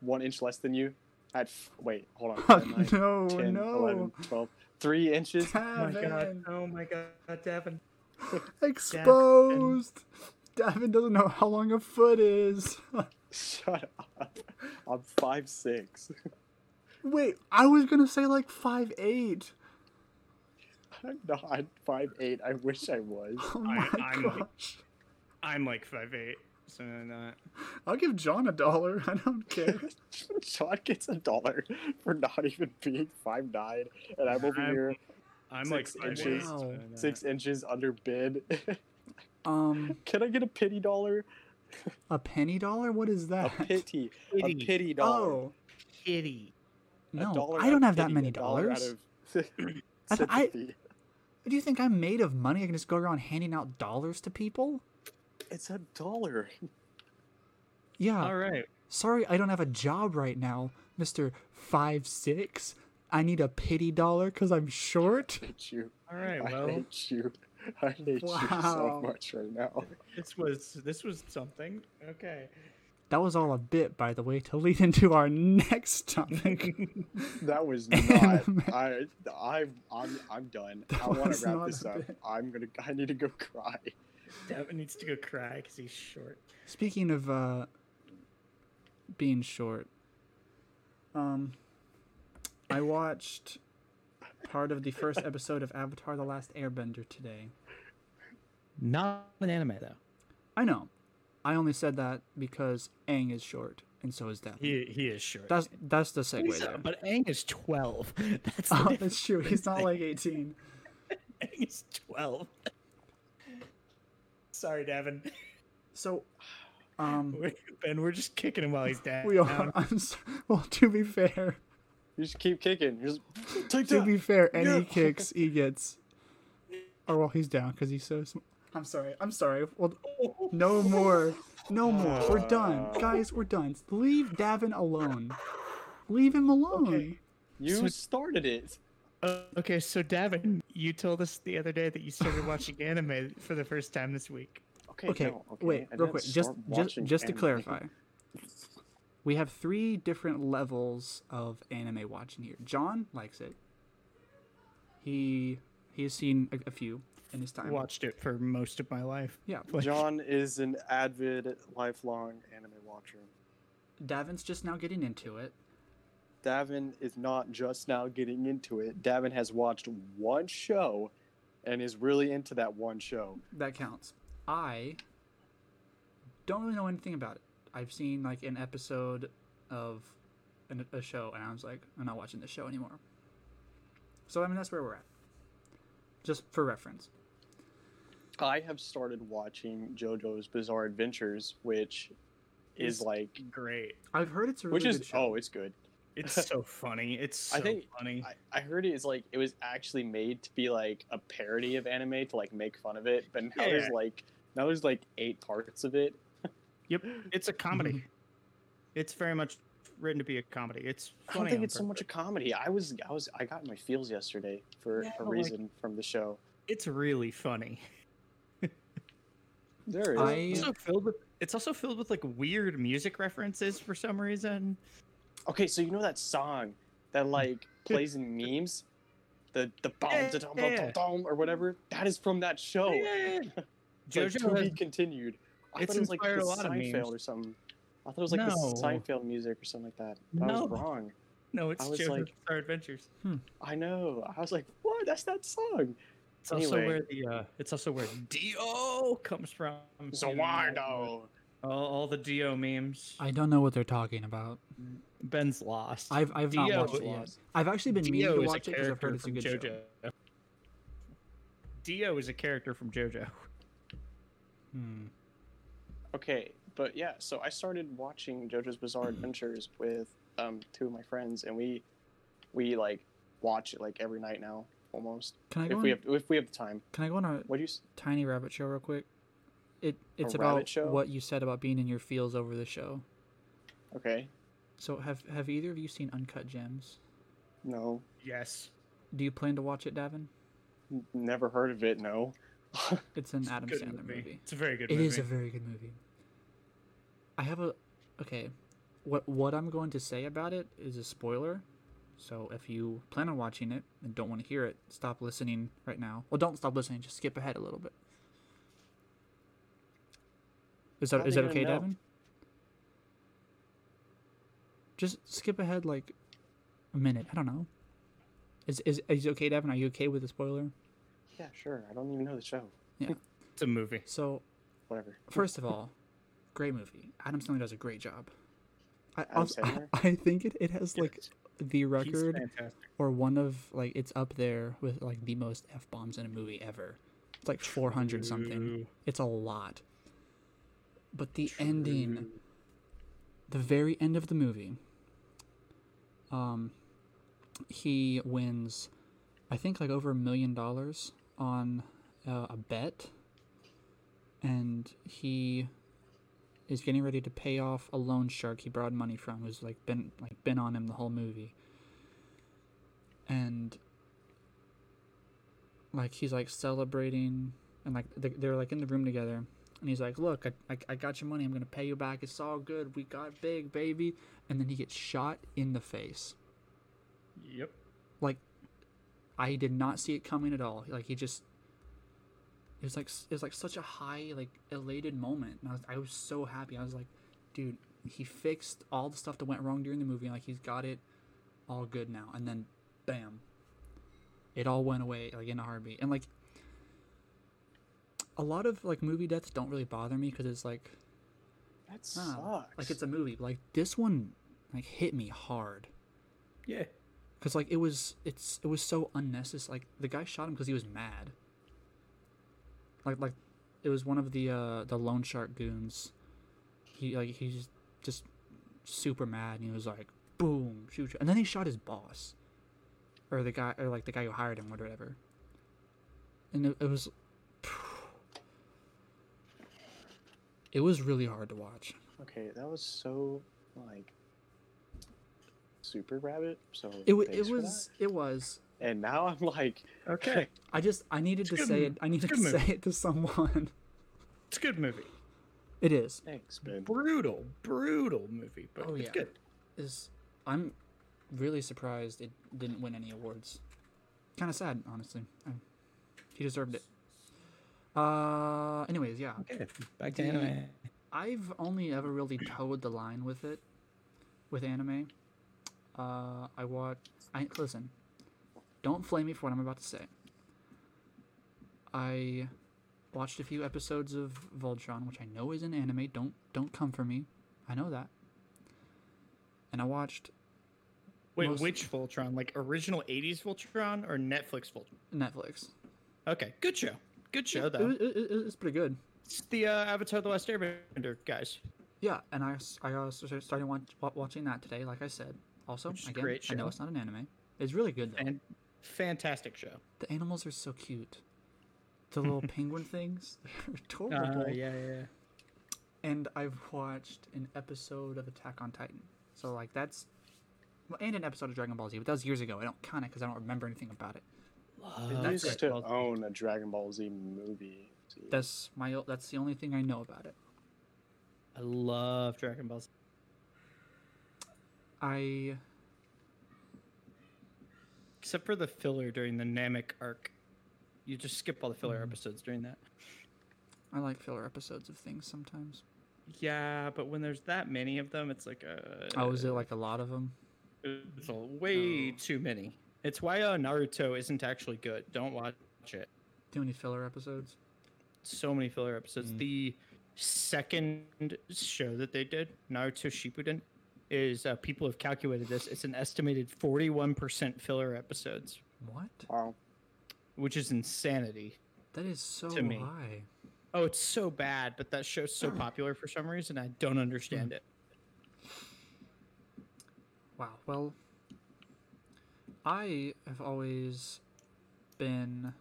Speaker 3: one inch less than you? At f- wait, hold on.
Speaker 2: Oh,
Speaker 3: 5, 9,
Speaker 2: no,
Speaker 3: 10,
Speaker 2: no.
Speaker 3: 11, 12, three inches.
Speaker 1: Oh my god! Oh my god, Devin!
Speaker 2: Oh *laughs* exposed. Davin doesn't know how long a foot is. *laughs*
Speaker 3: Shut up. I'm five six.
Speaker 2: Wait, I was gonna say like five eight.
Speaker 3: I'm not five eight. I wish I was.
Speaker 2: Oh my
Speaker 1: I'm like- I'm like five eight, so not.
Speaker 2: I'll give John a dollar. *laughs* I don't care. *laughs*
Speaker 3: John gets a dollar for not even being five nine, and I'm over
Speaker 1: I'm-
Speaker 3: here
Speaker 1: I'm
Speaker 3: Six
Speaker 1: like five
Speaker 3: inches.
Speaker 2: Wow.
Speaker 3: six inches under bid. *laughs*
Speaker 2: Um,
Speaker 3: Can I get a pity dollar?
Speaker 2: a penny dollar? What is that?
Speaker 3: A
Speaker 2: that?
Speaker 3: pity. A
Speaker 1: Pity.
Speaker 3: pity dollar.
Speaker 2: Oh
Speaker 3: pity.
Speaker 2: No, I don't have that many
Speaker 3: a dollar out
Speaker 2: dollars.
Speaker 3: of
Speaker 2: I th- I-
Speaker 3: sympathy.
Speaker 2: Do you think I'm made of money? I can just go around handing out dollars to people?
Speaker 3: It's a dollar.
Speaker 2: Yeah.
Speaker 1: All right.
Speaker 2: Sorry, I don't have a job right now, Mister Five Six. I need a pity dollar because I'm short.
Speaker 3: I hate you.
Speaker 1: All right.
Speaker 3: I hate you. I hate you so much right now.
Speaker 1: this was this was something. Okay.
Speaker 2: That was all a bit, by the way, to lead into our next topic. *laughs*
Speaker 3: That was *laughs* not.
Speaker 2: Anime.
Speaker 3: I. I'm. I'm. I'm done. *laughs*
Speaker 2: That
Speaker 3: I want to wrap this up.
Speaker 2: bit.
Speaker 3: I'm gonna. I need to go cry.
Speaker 1: Devin needs to go cry because he's short.
Speaker 2: Speaking of uh, being short, um, I watched part of the first episode of Avatar: The Last Airbender today.
Speaker 1: Not an anime though.
Speaker 2: I know. I only said that because Aang is short, and so is Death.
Speaker 1: He he is short.
Speaker 2: That's that's the segue
Speaker 1: He's-
Speaker 2: there.
Speaker 1: but Aang is twelve. *laughs* That's
Speaker 2: Oh, that's true. He's not like 18. *laughs*
Speaker 1: Aang is twelve. Sorry, Devin.
Speaker 2: So, um, *laughs*
Speaker 1: We're- Ben, we're just kicking him while he's down.
Speaker 2: we are. *laughs* I'm so, well, to be fair,
Speaker 3: You just keep kicking. You just take
Speaker 2: to
Speaker 3: that.
Speaker 2: be fair, any
Speaker 3: Yeah.
Speaker 2: kicks he gets, or well, he's down because he's so. Sm- I'm sorry. I'm sorry. Well, no more. No more. We're done, guys. We're done. Leave Davin alone. Leave him alone.
Speaker 1: Okay.
Speaker 3: You
Speaker 1: So-
Speaker 3: started it.
Speaker 1: Okay, so Davin, you told us the other day that you started watching anime for the first time this week.
Speaker 3: Okay.
Speaker 2: Okay.
Speaker 3: no, okay.
Speaker 2: Wait,
Speaker 3: I
Speaker 2: real quick. Just,
Speaker 3: start
Speaker 2: just,
Speaker 3: watching
Speaker 2: just to
Speaker 3: anime.
Speaker 2: clarify, we have three different levels of anime watching here. John likes it. He he has seen a, a few in his time.
Speaker 1: Watched it for most of my life.
Speaker 2: Yeah.
Speaker 1: Like,
Speaker 3: John is an avid, lifelong anime watcher.
Speaker 2: Davin's just now getting into it.
Speaker 3: Davin is not just now getting into it. Davin has watched one show and is really into that one show.
Speaker 2: That counts. I don't really know anything about it. I've seen like an episode of an, a show, and I was like, I'm not watching this show anymore. So I mean, that's where we're at. Just for reference.
Speaker 3: I have started watching JoJo's Bizarre Adventures, which is
Speaker 1: It's
Speaker 3: like,
Speaker 1: great.
Speaker 2: I've heard it's a really
Speaker 3: which is
Speaker 2: good show.
Speaker 3: oh, it's good.
Speaker 1: It's *laughs* so funny. It's so
Speaker 3: I think-
Speaker 1: funny.
Speaker 3: I, I heard it is like it was actually made to be like a parody of anime to like make fun of it, but now there's like now there's like eight parts of it.
Speaker 1: Yep, it's a comedy. Mm-hmm. it's very much written to be a comedy. It's
Speaker 3: I
Speaker 1: funny.
Speaker 3: don't think
Speaker 1: on
Speaker 3: it's so much a comedy. I was I was I got my feels yesterday for
Speaker 1: Yeah,
Speaker 3: a
Speaker 1: like-
Speaker 3: reason from the show.
Speaker 1: It's really funny. *laughs*
Speaker 3: There is.
Speaker 2: I-
Speaker 1: It's also filled with. It's also filled with like weird music references for some reason.
Speaker 3: Okay, so you know that song that like *laughs* plays in memes, the the bomb
Speaker 1: Yeah,
Speaker 3: da dum
Speaker 1: yeah,
Speaker 3: dum
Speaker 1: yeah.
Speaker 3: dum dum or whatever. That is from that show.
Speaker 1: Yeah. *laughs*
Speaker 3: It's like,
Speaker 1: JoJo
Speaker 3: to
Speaker 1: has-
Speaker 3: be continued. I
Speaker 1: it's
Speaker 3: thought it was like the
Speaker 1: a lot
Speaker 3: Seinfeld or something. I thought it was like the Seinfeld music or something like that. But I was wrong.
Speaker 1: No, it's JoJo's
Speaker 3: like-
Speaker 1: Bizarre Adventures.
Speaker 3: I know. I was like, what? That's that song.
Speaker 1: It's also where the uh, it's also where Dio comes from. Za
Speaker 3: Warudo.
Speaker 1: All, all the Dio memes.
Speaker 2: I don't know what they're talking about.
Speaker 1: Ben's lost.
Speaker 2: I've I've not watched it yet. I've actually been meaning to watch it because I've heard it's a
Speaker 1: from
Speaker 2: good show.
Speaker 1: JoJo. Dio is a character from JoJo.
Speaker 2: Hmm.
Speaker 3: Okay, but yeah, so I started watching JoJo's Bizarre *clears throat* Adventures with um, two of my friends, and we we like watch it like every night now. almost.
Speaker 2: Can I go
Speaker 3: If
Speaker 2: on,
Speaker 3: we have if we have the time.
Speaker 2: Can I go on a
Speaker 3: What do you?
Speaker 2: tiny rabbit show real quick? It it's
Speaker 3: rabbit
Speaker 2: about
Speaker 3: show?
Speaker 2: what you said about being in your feels over the show.
Speaker 3: Okay.
Speaker 2: So have have either of you seen Uncut Gems?
Speaker 3: No.
Speaker 1: Yes.
Speaker 2: Do you plan to watch it, Davin?
Speaker 3: Never heard of it. No. *laughs*
Speaker 2: It's an Adam
Speaker 1: Good
Speaker 2: Sandler movie.
Speaker 1: It's a very good
Speaker 2: It
Speaker 1: movie.
Speaker 2: is a very good movie. I have a okay. What what I'm going to say about it is a spoiler. So if you plan on watching it and don't want to hear it, stop listening right now. Well, don't stop listening. Just skip ahead a little bit. Is
Speaker 3: How
Speaker 2: that
Speaker 3: are
Speaker 2: is
Speaker 3: they
Speaker 2: that
Speaker 3: gonna
Speaker 2: okay,
Speaker 3: know?
Speaker 2: Devin? Just skip ahead like a minute. I don't know. Is is is it okay, Devin? Are you okay with the spoiler?
Speaker 3: yeah, sure. I don't even know the show.
Speaker 1: Yeah, *laughs* It's a movie.
Speaker 2: So
Speaker 3: Whatever.
Speaker 2: First of all, great movie. Adam Sandler does a great job. I, also- I, *laughs* I think it, it has like
Speaker 1: Yes.
Speaker 2: the record or one of like it's up there with like the most f bombs in a movie ever. It's like four hundred something. It's a lot. But the ending, the very end of the movie, um, he wins, I think like over a million dollars on uh, a bet, and he is getting ready to pay off a loan shark he borrowed money from, who's like been like been on him the whole movie, and like he's like celebrating, and like they're like in the room together, and he's like, "Look, I, I, I got your money. I'm gonna pay you back. It's all good. We got big, baby." And then he gets shot in the face.
Speaker 1: Yep.
Speaker 2: Like, I did not see it coming at all. Like he just, it was like it was like such a high, like elated moment, and I was I was so happy. I was like, dude, he fixed all the stuff that went wrong during the movie. Like he's got it all good now. And then, bam, it all went away like in a heartbeat. And like a lot of like movie deaths don't really bother me because it's like
Speaker 3: That sucks.
Speaker 2: like it's a movie. Like this one like hit me hard
Speaker 1: Yeah.
Speaker 2: because like it was it's it was so unnecessary. Like the guy shot him because he was mad. Like like it was one of the uh the loan shark goons. He like he's just, just super mad and he was like boom shoot you." and then he shot his boss or the guy or like the guy who hired him or whatever. And it, it was it was really hard to watch.
Speaker 3: Okay, that was so like super rabbit. So
Speaker 2: It wa- it was it was
Speaker 3: and now I'm like,
Speaker 1: Okay. *laughs*
Speaker 2: I just I needed to
Speaker 1: It's a good
Speaker 2: say
Speaker 1: mo-
Speaker 2: it. I needed to
Speaker 1: a good
Speaker 2: say it to someone. *laughs*
Speaker 1: It's a good movie.
Speaker 2: It is.
Speaker 3: thanks, Ben.
Speaker 1: Brutal, brutal movie, but
Speaker 2: Oh,
Speaker 1: it's
Speaker 2: yeah.
Speaker 1: good.
Speaker 2: Is I'm really surprised it didn't win any awards. Kind of sad, honestly. I, he deserved it. Uh, anyways, yeah.
Speaker 1: Okay. Back to
Speaker 2: The-
Speaker 1: anime.
Speaker 2: I've only ever really toed the line with it, with anime. Uh, I watch. I listen. Don't flame me for what I'm about to say. I watched a few episodes of Voltron, which I know is an anime. Don't don't come for me. I know that. And I watched
Speaker 1: Wait,
Speaker 2: most-
Speaker 1: which Voltron? Like original '80s Voltron or Netflix Voltron?
Speaker 2: Netflix.
Speaker 1: Okay, good show. Good show though.
Speaker 2: it, it, it's pretty good.
Speaker 1: It's the uh, Avatar: The Last Airbender guys.
Speaker 2: Yeah, and I also sta- started watch, watching that today, like I said. Also, again, I know it's not an anime. It's really good though.
Speaker 1: And fantastic show.
Speaker 2: The animals are so cute. The little *laughs* penguin things, *laughs* they're adorable.
Speaker 1: Uh, yeah, yeah.
Speaker 2: And I've watched an episode of Attack on Titan. So like that's, well, and an episode of Dragon Ball Z. But that was years ago. I don't count it because I don't remember anything about it.
Speaker 3: I used
Speaker 2: it.
Speaker 3: to own a Dragon Ball Z movie. See,
Speaker 2: That's my. That's the only thing I know about it.
Speaker 1: I love Dragon Ball. Z.
Speaker 2: I
Speaker 1: Except for the filler during the Namek arc. You just skip all the filler
Speaker 2: Mhm.
Speaker 1: episodes during that.
Speaker 2: I like filler episodes of things sometimes.
Speaker 1: Yeah, but when there's that many of them, it's like a.
Speaker 2: Oh, is it like a lot of them?
Speaker 1: It's a way
Speaker 2: Oh.
Speaker 1: too many. It's why uh, Naruto isn't actually good. Don't watch it.
Speaker 2: Do any filler episodes?
Speaker 1: So many filler episodes.
Speaker 2: Mm.
Speaker 1: The second show that they did, Naruto Shippuden, is uh, people have calculated this. It's an estimated 41% filler episodes,
Speaker 2: What?
Speaker 3: wow.
Speaker 1: which is insanity.
Speaker 2: That is so
Speaker 1: To me.
Speaker 2: high.
Speaker 1: Oh, it's so bad, but that show's so *sighs* popular for some reason. I don't understand it.
Speaker 2: Wow. Well, I have always been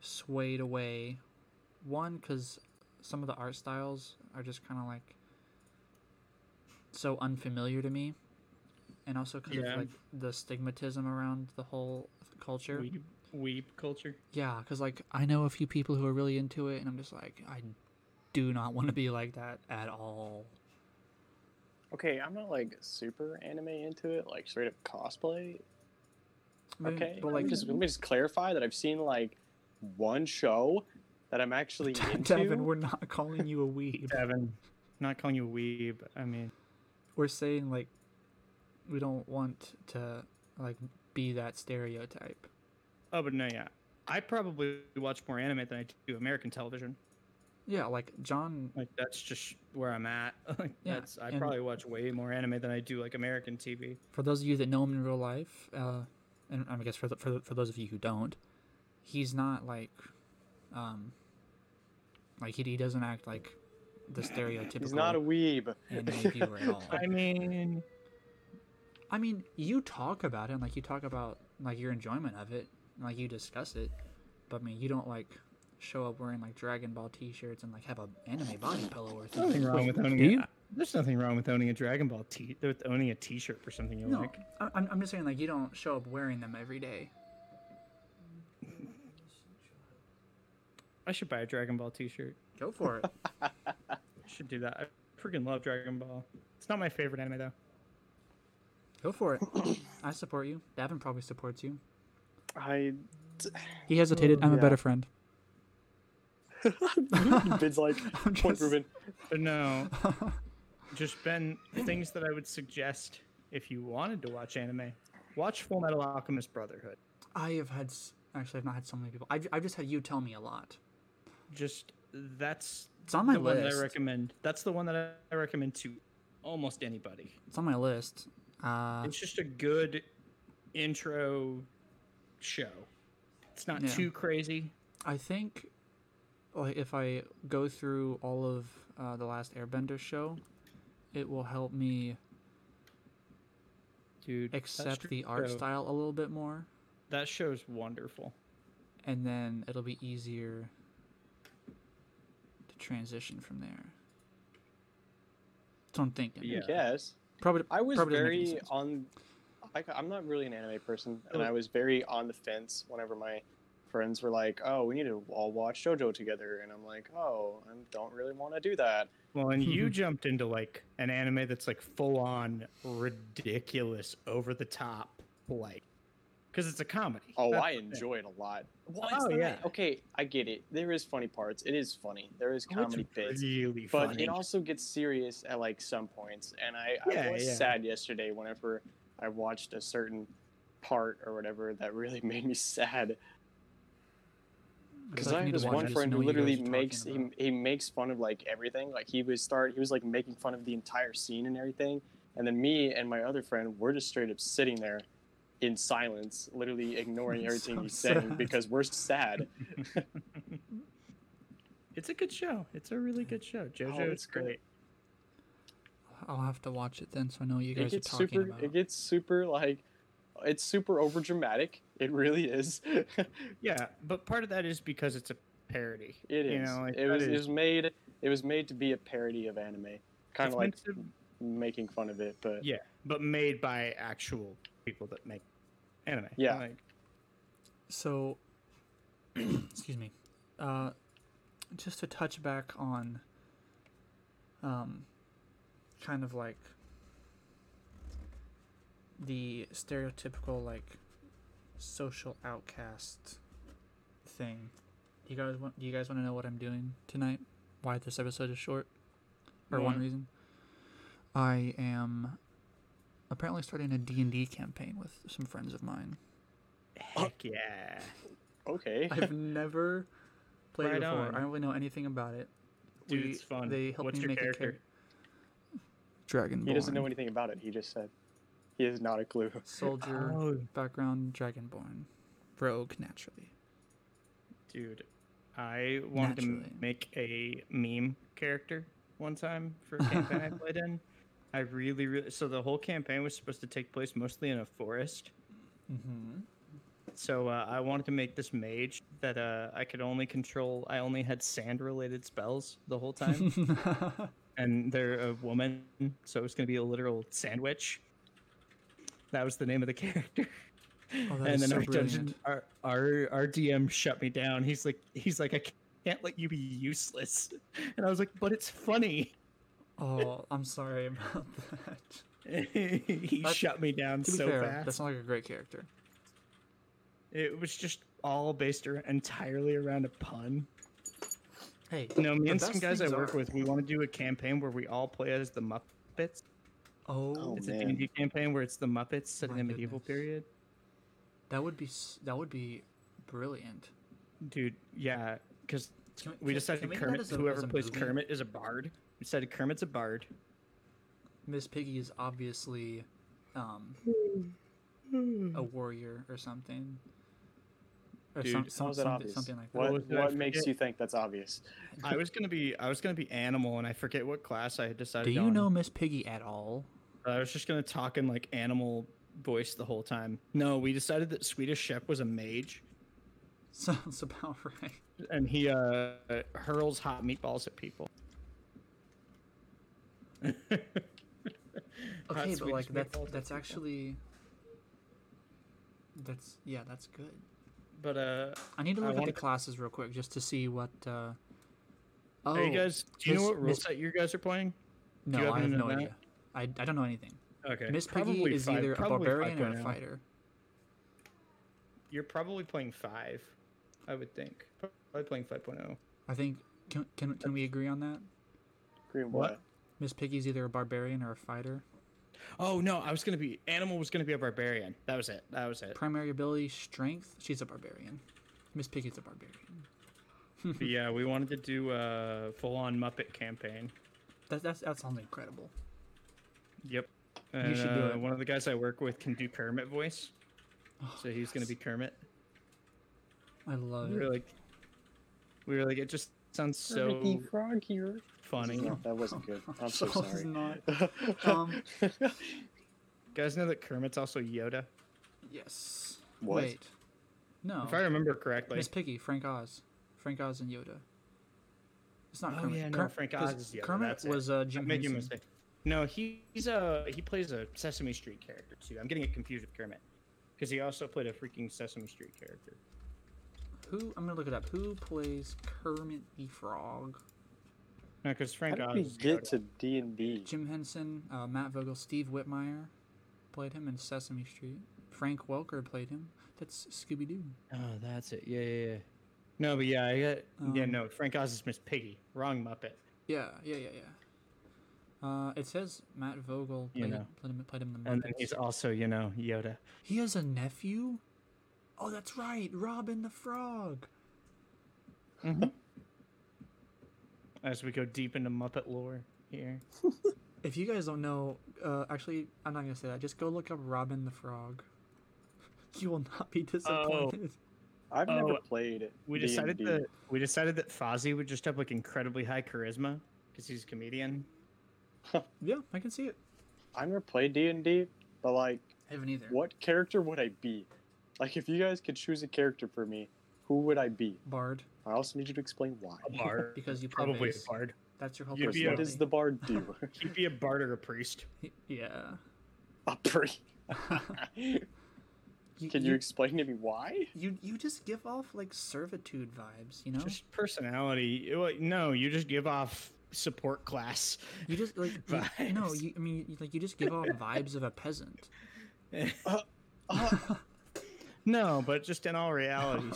Speaker 2: swayed away. One, because some of the art styles are just kind of like so unfamiliar to me, and also because
Speaker 1: Yeah.
Speaker 2: of like the stigmatism around the whole culture.
Speaker 1: Weeb, weeb culture.
Speaker 2: Yeah, because like I know a few people who are really into it, and I'm just like, I do not want to be like that at all.
Speaker 3: Okay, I'm not like super anime into it, like straight up cosplay.
Speaker 2: I mean,
Speaker 3: Okay,
Speaker 2: but
Speaker 3: let
Speaker 2: like
Speaker 3: me just let me just clarify that I've seen like one show that I'm actually *laughs* into.
Speaker 2: Devin, we're not calling you a weeb.
Speaker 1: Devin, not calling you a weeb. I mean,
Speaker 2: We're saying like we don't want to like be that stereotype.
Speaker 1: oh, but no, yeah. I probably watch more anime than I do American television.
Speaker 2: Yeah, like John.
Speaker 1: Like that's just where I'm at. *laughs* like
Speaker 2: Yeah,
Speaker 1: that's I probably watch way more anime than I do like American TV.
Speaker 2: For those of you that know him in real life, uh, and I guess for the, for the, for those of you who don't, he's not like, um, like he, he doesn't act like the *laughs* stereotypical
Speaker 3: He's not a weeb.
Speaker 2: at all. *laughs*
Speaker 1: I mean,
Speaker 2: I mean, you talk about it, and, like you talk about like your enjoyment of it, and, like you discuss it, but I mean, you don't like show up wearing like Dragon Ball T-shirts and like have a anime body pillow or something.
Speaker 1: nothing
Speaker 2: something.
Speaker 1: wrong with owning
Speaker 2: Do you?
Speaker 1: A, There's nothing wrong with owning a Dragon Ball T with owning a T-shirt for something you
Speaker 2: No,
Speaker 1: like.
Speaker 2: I- I'm I'm just saying like you don't show up wearing them every day.
Speaker 1: I should buy a Dragon Ball T-shirt.
Speaker 2: Go for it. *laughs*
Speaker 1: I should do that. I freaking love Dragon Ball. It's not my favorite anime though.
Speaker 2: Go for it. *coughs* I support you. Davin probably supports you.
Speaker 3: I
Speaker 2: He hesitated. I'm a better friend. *laughs*
Speaker 3: Bid's like *laughs*
Speaker 2: I'm
Speaker 3: point
Speaker 2: just-
Speaker 3: proven.
Speaker 1: But no, just been things that I would suggest if you wanted to watch anime. Watch Full Metal Alchemist Brotherhood.
Speaker 2: I have had actually I've not had so many people. I've, I've just had you tell me a lot.
Speaker 1: Just that's
Speaker 2: It's on my
Speaker 1: the one that. I recommend. That's the one that I recommend to almost anybody.
Speaker 2: It's on my list. Uh,
Speaker 1: It's just a good intro show. It's not
Speaker 2: Yeah.
Speaker 1: too crazy.
Speaker 2: I think like if I go through all of uh, the last Airbender show, it will help me
Speaker 1: Dude,
Speaker 2: accept the art
Speaker 1: show-
Speaker 2: style a little bit more,
Speaker 1: That show's wonderful.
Speaker 2: and then it'll be easier to transition from there. That's what I'm thinking.
Speaker 1: Yeah.
Speaker 3: Yes.
Speaker 2: Probably.
Speaker 3: I was
Speaker 2: probably doesn't make any
Speaker 3: very on. I, I'm not really an anime person, and
Speaker 1: Oh.
Speaker 3: I was very on the fence whenever my friends were like, "Oh, we need to all watch JoJo together," and I'm like, "Oh, I don't really want to do that."
Speaker 1: Well, and you *laughs* jumped into like an anime that's like full on ridiculous, over the top, like, because it's a comedy.
Speaker 3: Oh,
Speaker 1: That's
Speaker 3: I
Speaker 1: the thing.
Speaker 3: enjoy it a lot. Well,
Speaker 1: Oh,
Speaker 3: not-
Speaker 1: yeah.
Speaker 3: Okay, I get it. There is funny parts. It is funny. There is
Speaker 1: Oh, it's
Speaker 3: comedy bits.
Speaker 1: really
Speaker 3: but
Speaker 1: funny.
Speaker 3: it also gets serious at like some points and i,
Speaker 1: Yeah,
Speaker 3: I was
Speaker 1: yeah.
Speaker 3: sad yesterday whenever i watched a certain part or whatever that really *laughs* made me sad because i have this one friend who
Speaker 2: know what you guys
Speaker 3: literally makes he, he makes fun of like everything like he was start he was like making fun of the entire scene and everything and then me and my other friend we're just straight up sitting there in silence literally ignoring *laughs* everything
Speaker 2: So
Speaker 3: he's saying because we're sad *laughs*
Speaker 1: it's a good show. It's a really good show. Oh, JoJo
Speaker 3: Oh, it's good.
Speaker 1: great.
Speaker 2: I'll have to watch it then, so I know you
Speaker 3: it
Speaker 2: guys are talking
Speaker 3: super
Speaker 2: about.
Speaker 3: it gets super like it's super over dramatic it really is *laughs*
Speaker 1: Yeah, but part of that is because it's a parody.
Speaker 3: It is.
Speaker 1: You know, like,
Speaker 3: it
Speaker 1: that
Speaker 3: was it
Speaker 1: is-
Speaker 3: was made it was made to be a parody of anime kind of like
Speaker 1: to-
Speaker 3: making fun of it but
Speaker 1: yeah, but made by actual people that make anime.
Speaker 3: Yeah.
Speaker 1: Like,
Speaker 2: So, *clears throat* excuse me. Uh, just to touch back on, um, kind of like the stereotypical like social outcast thing. Do you guys want? Do you guys want to know what I'm doing tonight? Why this episode is short, or one reason? I am apparently starting a D and D campaign with some friends of mine.
Speaker 1: heck oh. yeah.
Speaker 3: okay *laughs*
Speaker 2: I've never played
Speaker 1: Right
Speaker 2: it before.
Speaker 1: on.
Speaker 2: I don't really know anything about it.
Speaker 1: Dude,
Speaker 2: We-
Speaker 1: it's fun.
Speaker 2: They helped
Speaker 1: What's
Speaker 2: me
Speaker 1: your
Speaker 2: make
Speaker 1: character?
Speaker 2: a character. Dragonborn.
Speaker 3: he doesn't know anything about it he just said he has not a clue
Speaker 2: Soldier
Speaker 1: Oh,
Speaker 2: background, Dragonborn, rogue naturally.
Speaker 1: dude, I wanted to make a meme character one time for a *laughs* campaign I played in. I really, really. So the whole campaign was supposed to take place mostly in a forest,
Speaker 2: Mm-hmm.
Speaker 1: So uh, I wanted to make this mage that uh, I could only control. I only had sand-related spells the whole time, *laughs* and they're a woman, so it's gonna be a literal sandwich. That was the name of the character. *laughs*
Speaker 2: Oh,
Speaker 1: and then
Speaker 2: so
Speaker 1: our
Speaker 2: brilliant.
Speaker 1: dungeon, our, our our DM shut me down. He's like, he's like, I can't let you be useless. And I was like, but it's funny.
Speaker 2: Oh, I'm sorry about that. *laughs*
Speaker 1: he shut me down so
Speaker 2: fair,
Speaker 1: fast.
Speaker 2: that's not like a great character.
Speaker 1: It was just all based entirely around a pun.
Speaker 2: Hey,
Speaker 1: You know, me and some guys I work
Speaker 2: are-
Speaker 1: with, we want to do a campaign where we all play as the Muppets.
Speaker 2: Oh,
Speaker 3: Oh,
Speaker 1: It's
Speaker 3: man.
Speaker 1: a D&D campaign where it's the Muppets set in
Speaker 2: My
Speaker 1: the medieval
Speaker 2: goodness.
Speaker 1: period.
Speaker 2: that would be that would be brilliant.
Speaker 1: Dude, yeah, because
Speaker 2: Can
Speaker 1: we decided
Speaker 2: can we
Speaker 1: Kermit,
Speaker 2: as a-
Speaker 1: whoever plays
Speaker 2: movie?
Speaker 1: Kermit is a bard. We decided Kermit's a bard.
Speaker 2: Miss Piggy is obviously um, a warrior or something. Or
Speaker 1: Dude,
Speaker 2: some, some,
Speaker 3: that
Speaker 2: something,
Speaker 3: obvious?
Speaker 2: something like that.
Speaker 3: What,
Speaker 1: was
Speaker 3: what makes you think that's obvious?
Speaker 1: I was gonna be I was gonna be animal, and I forget what class I had decided.
Speaker 2: Do you
Speaker 1: on.
Speaker 2: know Miss Piggy at all?
Speaker 1: I was just gonna talk in like animal voice the whole time. No, we decided that Swedish Chef was a mage, *laughs*
Speaker 2: Sounds about right.
Speaker 1: and he uh hurls hot meatballs at people. *laughs*
Speaker 2: Okay, but
Speaker 1: Swedish
Speaker 2: like that's that's actually that's yeah, that's good.
Speaker 1: But uh,
Speaker 2: I need to
Speaker 1: I
Speaker 2: look at
Speaker 1: wanna-
Speaker 2: the classes real quick just to see what. Uh... Oh,
Speaker 1: are you guys? Do you know what rule set you guys are playing?
Speaker 2: no, I have no idea. I, I don't know anything.
Speaker 1: Okay,
Speaker 2: Miss Piggy
Speaker 1: probably
Speaker 2: is
Speaker 1: five-
Speaker 2: either a barbarian or a fighter.
Speaker 1: You're probably playing five, I would think. Probably playing oh. 5.0.
Speaker 2: I think can can can we agree on that?
Speaker 3: Green
Speaker 1: What?
Speaker 3: what?
Speaker 2: Miss Piggy's either a barbarian or a fighter.
Speaker 1: Oh no, I was gonna be animal was gonna be a barbarian. That was it. That was it.
Speaker 2: Primary ability, strength. She's a barbarian. Miss Piggy's a barbarian. *laughs*
Speaker 1: Yeah, we wanted to do a full-on Muppet campaign.
Speaker 2: That that's that sounds incredible.
Speaker 1: Yep. And,
Speaker 2: should do
Speaker 1: uh,
Speaker 2: it.
Speaker 1: One of the guys I work with can do Kermit voice,
Speaker 2: Oh, *gasps*
Speaker 1: so he's gonna be. Kermit.
Speaker 2: I love
Speaker 1: We were
Speaker 2: it.
Speaker 1: like, we were like, it just sounds so
Speaker 3: Ricky Frog here.
Speaker 1: funny.
Speaker 3: No, that wasn't good. *laughs* I'm so
Speaker 2: So
Speaker 3: sorry.
Speaker 2: not. *laughs* Um,
Speaker 1: guys know that Kermit's also Yoda.
Speaker 2: Yes.
Speaker 3: What?
Speaker 2: Wait. No.
Speaker 1: If I remember correctly.
Speaker 2: Miss Piggy, Frank Oz, Frank Oz and Yoda. It's not
Speaker 1: Oh,
Speaker 2: Kermit.
Speaker 1: yeah, no,
Speaker 2: Ker-
Speaker 1: Frank
Speaker 2: 'cause
Speaker 1: Oz is Yoda,
Speaker 2: Kermit
Speaker 1: that's
Speaker 2: was uh, Jim
Speaker 1: I'm making a
Speaker 2: Henson.
Speaker 1: mistake. No, he, he's a he plays a Sesame Street character too. I'm getting it confused with Kermit because he also played a freaking Sesame Street character.
Speaker 2: Who? I'm gonna look it up. Who plays Kermit the Frog?
Speaker 1: No, because Frank
Speaker 3: How
Speaker 1: Frank
Speaker 3: did
Speaker 1: Oz.
Speaker 3: we get to D and D?
Speaker 2: Jim Henson, uh, Matt Vogel, Steve Whitmire played him in Sesame Street. Frank Welker played him. That's Scooby Doo.
Speaker 1: Oh, that's it. Yeah, yeah, yeah. No, but yeah, I got. yeah,
Speaker 2: Um,
Speaker 1: no. Frank Oz is Miss Piggy. Wrong Muppet.
Speaker 2: Yeah, yeah, yeah, yeah. Uh, it says Matt Vogel
Speaker 1: You
Speaker 2: played,
Speaker 1: know.
Speaker 2: played, him, played him in the
Speaker 1: And then he's also, you know, Yoda.
Speaker 2: He has a nephew. Oh, that's right, Robin the Frog.
Speaker 1: As we go deep into Muppet lore here. *laughs*
Speaker 2: If you guys don't know, uh, actually, I'm not gonna say that. Just go look up Robin the Frog. *laughs* You will not be disappointed.
Speaker 3: I've never played it.
Speaker 1: We
Speaker 3: D&D.
Speaker 1: decided that we decided that Fozzie would just have like incredibly high charisma because he's a comedian. *laughs*
Speaker 2: Yeah, I can see it.
Speaker 3: I've never played D and D, but like,
Speaker 2: I haven't either.
Speaker 3: what character would I be? Like, if you guys could choose a character for me, who would I be?
Speaker 2: Bard,
Speaker 3: I also need you to explain why.
Speaker 1: A bard. *laughs*
Speaker 2: because you
Speaker 1: Probably
Speaker 2: bass.
Speaker 1: a bard.
Speaker 2: That's your whole
Speaker 1: You'd be a-
Speaker 3: What does the bard do? *laughs*
Speaker 1: He'd be a bard or a priest.
Speaker 2: Yeah.
Speaker 3: a priest.
Speaker 2: You,
Speaker 3: Can you explain to me why?
Speaker 2: you you just give off like servitude vibes, you know?
Speaker 1: Just personality. Well, No, you just give off support class.
Speaker 2: you just like you, no, you I mean you- like you just give off vibes of a peasant. *laughs*
Speaker 3: Uh,
Speaker 1: no, but just in all reality,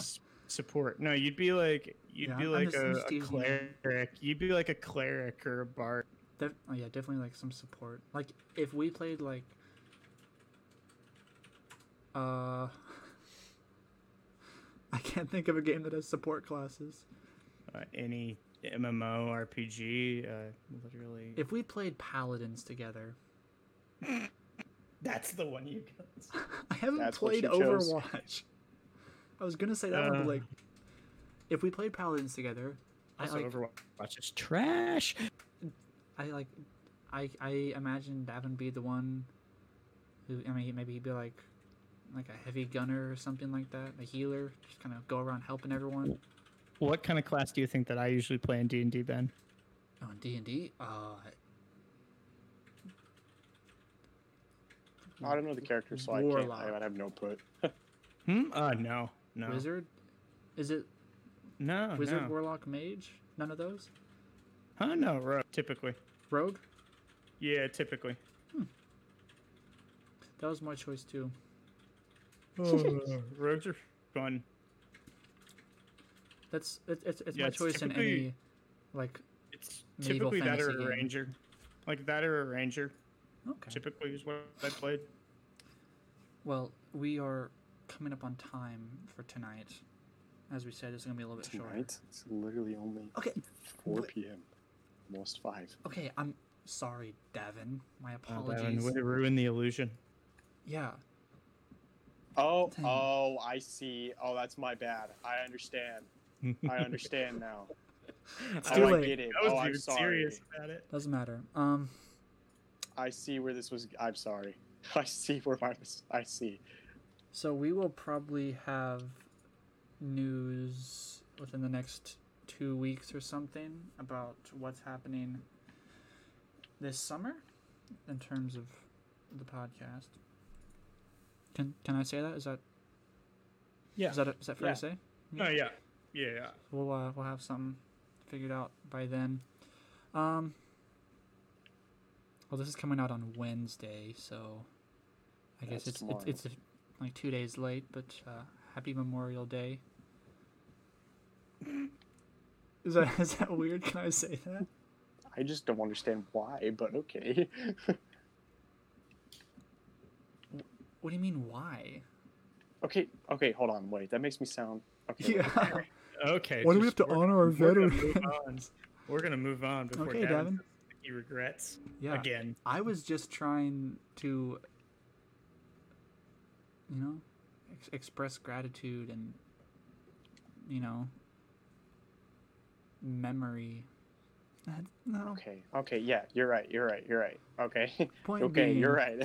Speaker 1: support. No, you'd be like you'd
Speaker 2: Yeah,
Speaker 1: be like a, a cleric. You'd be like a cleric or a bard.
Speaker 2: Def- oh yeah, definitely like some support. Like if we played like uh *laughs* I can't think of a game that has support classes.
Speaker 1: Uh, any MMO RPG, uh, literally.
Speaker 2: If we played paladins together,
Speaker 1: That's the one you got. *laughs*
Speaker 2: I haven't
Speaker 3: That's
Speaker 2: played
Speaker 3: you chose.
Speaker 2: Overwatch. I was gonna say that one,
Speaker 1: Uh.
Speaker 2: but like, if we played Paladins together, I
Speaker 1: Also,
Speaker 2: like,
Speaker 1: Overwatch is trash.
Speaker 2: I like, I I imagine Davin be the one who I mean maybe he'd be like like a heavy gunner or something like that, a healer, just kind of go around helping everyone.
Speaker 1: What kind of class do you think that I usually play in D and D, Ben?
Speaker 2: On D and D. Uh,
Speaker 3: I don't know the character, so I can't. I, I have no put.
Speaker 1: Hmm. Uh, no, no,
Speaker 2: wizard. Is it
Speaker 1: no,
Speaker 2: wizard,
Speaker 1: no.
Speaker 2: warlock, mage? None of those.
Speaker 1: Huh? No, rogue. Typically.
Speaker 2: Rogue.
Speaker 1: Yeah, typically.
Speaker 2: That was my choice too.
Speaker 1: Oh, *laughs* rogues are fun.
Speaker 2: That's it's it's, it's
Speaker 1: Yeah,
Speaker 2: my
Speaker 1: it's
Speaker 2: choice in any like
Speaker 1: It's
Speaker 2: Medieval
Speaker 1: typically that or a
Speaker 2: game.
Speaker 1: ranger. Like that or a ranger.
Speaker 2: okay.
Speaker 1: Typically is what I played.
Speaker 2: Well, we are coming up on time for tonight. As we said, it's gonna be a little bit shorter.
Speaker 3: Tonight, it's literally only
Speaker 2: Okay.
Speaker 3: 4 p.m. Almost 5.
Speaker 2: Okay, I'm sorry, Devin. My
Speaker 1: Oh,
Speaker 2: apologies.
Speaker 1: Devin, way to ruin the illusion.
Speaker 2: yeah.
Speaker 3: Oh,
Speaker 2: Dang.
Speaker 3: oh, I see. Oh, that's my bad. I understand. I *laughs* understand now.
Speaker 2: It's
Speaker 3: oh,
Speaker 2: too
Speaker 3: I
Speaker 2: late.
Speaker 3: get it.
Speaker 1: I was
Speaker 3: oh, I'm
Speaker 1: even
Speaker 3: sorry.
Speaker 1: serious about it.
Speaker 2: Doesn't matter. Um.
Speaker 3: I see where this was. I'm sorry. *laughs* I see where my. I see.
Speaker 2: So we will probably have news within the next two weeks or something about what's happening this summer in terms of the podcast. Can can I say that? Is that
Speaker 1: Yeah.
Speaker 2: is that is that fair
Speaker 3: Yeah.
Speaker 2: to say?
Speaker 1: Oh yeah. Yeah. yeah.
Speaker 2: We'll uh, we'll have something figured out by then. Um. Well, this is coming out on Wednesday, so I guess
Speaker 3: That's
Speaker 2: it's it's it's like two days late. But uh, happy Memorial Day. *laughs* Is that is that weird? Can I say that?
Speaker 3: I just don't understand why, but okay. *laughs*
Speaker 2: What do you mean? Why?
Speaker 3: okay, okay, hold on, wait. That makes me sound. Okay.
Speaker 2: Yeah. *laughs*
Speaker 1: Okay.
Speaker 2: Why do we have to honor our
Speaker 1: gonna
Speaker 2: veterans? *laughs*
Speaker 1: We're gonna move on before
Speaker 2: Okay,
Speaker 1: Devin
Speaker 2: Devin.
Speaker 1: He regrets
Speaker 2: Yeah.
Speaker 1: again.
Speaker 2: I was just trying to, you know, ex- express gratitude and, you know, memory. No.
Speaker 3: Okay, okay, yeah, you're right, you're right, you're right. Okay, *laughs*
Speaker 2: Point
Speaker 3: okay,
Speaker 2: being,
Speaker 3: you're right.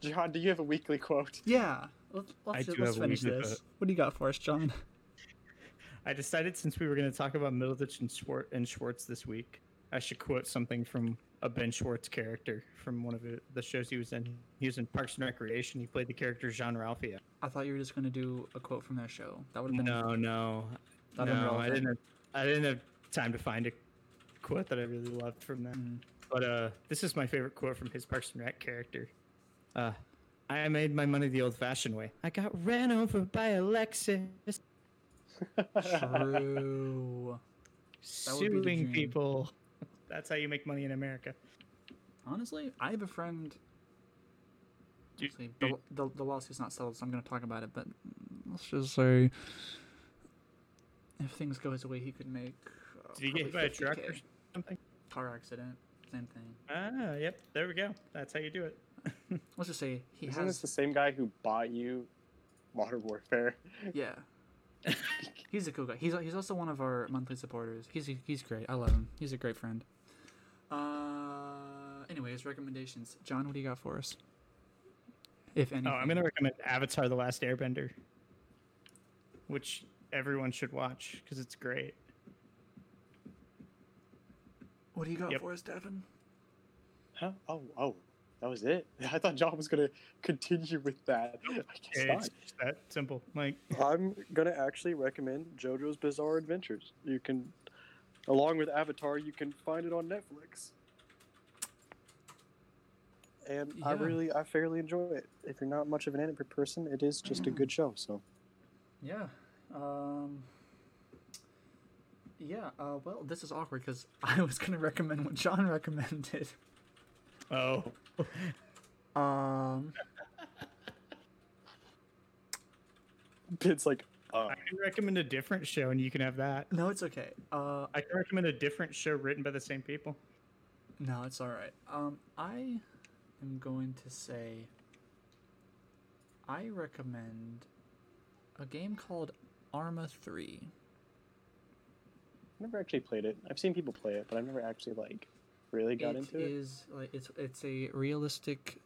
Speaker 3: John, do you have a weekly quote?
Speaker 2: Yeah. Let's, let's,
Speaker 1: I do
Speaker 2: let's finish this.
Speaker 1: quote.
Speaker 2: What do you got for us, John? *laughs*
Speaker 1: I decided since we were going to talk about Middleditch and, Schwar- and Schwartz this week, I should quote something from a Ben Schwartz character from one of the- the shows he was in. He was in Parks and Recreation. He played the character Jean Ralphio.
Speaker 2: I thought you were just going to do a quote from that show. That would have been.
Speaker 1: No, no,
Speaker 2: That'd
Speaker 1: no. I didn't. Have, I didn't have time to find a quote that I really loved from that.
Speaker 2: Mm.
Speaker 1: But uh, this is my favorite quote from his Parks and Rec character. Uh, I made my money the old-fashioned way. I got ran over by a Lexus,
Speaker 2: True. *laughs* That would be the
Speaker 1: suing people. *laughs* That's how you make money in America.
Speaker 2: Honestly, I have a friend.
Speaker 1: Do-
Speaker 2: Actually, the, the, the lawsuit's not settled, so I'm going to talk about it. But let's just say, if things go his way, he could make. Uh,
Speaker 1: Did he get hit by a truck
Speaker 2: 50K.
Speaker 1: or something?
Speaker 2: Car accident, same thing.
Speaker 1: Ah, yep. There we go. That's how you do it. *laughs*
Speaker 2: Let's just say he
Speaker 3: Isn't this
Speaker 2: has.
Speaker 3: the same guy who bought you Modern Warfare? *laughs*
Speaker 2: Yeah. *laughs* he's a cool guy. He's he's also one of our monthly supporters. He's he's great. I love him. He's a great friend. Uh, anyways, recommendations. John, what do you got for us? If anything.
Speaker 1: Oh, I'm gonna recommend Avatar: The Last Airbender, which everyone should watch because it's great.
Speaker 2: What do you got
Speaker 1: Yep.
Speaker 2: for us, Devin?
Speaker 3: Huh? Oh, oh, that was it. *laughs* I thought John was gonna continue with that. I guess
Speaker 1: It's that simple. Like,
Speaker 3: I'm gonna actually recommend JoJo's Bizarre Adventures. You can, along with Avatar, you can find it on Netflix. And I really, I fairly enjoy it. If you're not much of an anime person, it is just a good show. So
Speaker 2: Yeah. Um. Yeah. Uh. Well, this is awkward because *laughs* I was gonna recommend what John *laughs* recommended.
Speaker 1: oh,
Speaker 2: Um. *laughs*
Speaker 3: it's like, uh,
Speaker 1: I can recommend a different show, and you can have that.
Speaker 2: No, it's okay. Uh.
Speaker 1: I can recommend a different show written by the same people.
Speaker 2: No, it's all right. Um. I am going to say. I recommend a game called Arma Three.
Speaker 3: I've never actually played it. I've seen people play it, but I've never actually like really got
Speaker 2: It
Speaker 3: into it.
Speaker 2: is like it's it's a realistic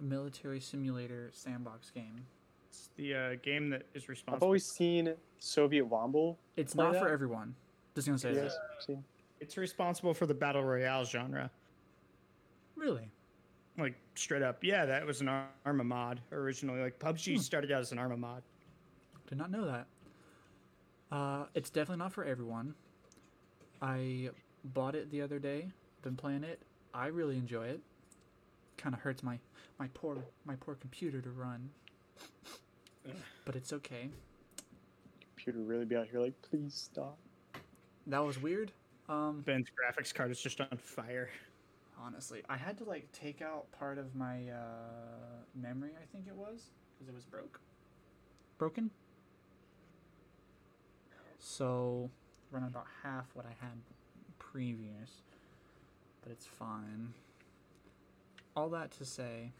Speaker 2: military simulator sandbox game.
Speaker 1: It's the uh, game that is responsible.
Speaker 3: I've always seen Soviet Womble.
Speaker 2: It's
Speaker 3: Play
Speaker 2: not for everyone. Just gonna say
Speaker 3: You
Speaker 2: that.
Speaker 1: It's responsible for the battle royale genre.
Speaker 2: Really?
Speaker 1: Like straight up, yeah, that was an Arma mod originally. Like PUBG
Speaker 2: Hmm.
Speaker 1: started out as an Arma mod.
Speaker 2: Did not know that. Uh, it's definitely not for everyone. I bought it the other day. Been playing it. I really enjoy it. Kind of hurts my my poor my poor computer to run, but it's okay.
Speaker 3: Computer really be out here like, please stop.
Speaker 2: That was weird. Um,
Speaker 1: Ben's graphics card is just on fire.
Speaker 2: honestly, I had to like take out part of my uh, memory. I think it was because it was broke. Broken. So, running about half what I had previous, but it's fine. All that to say,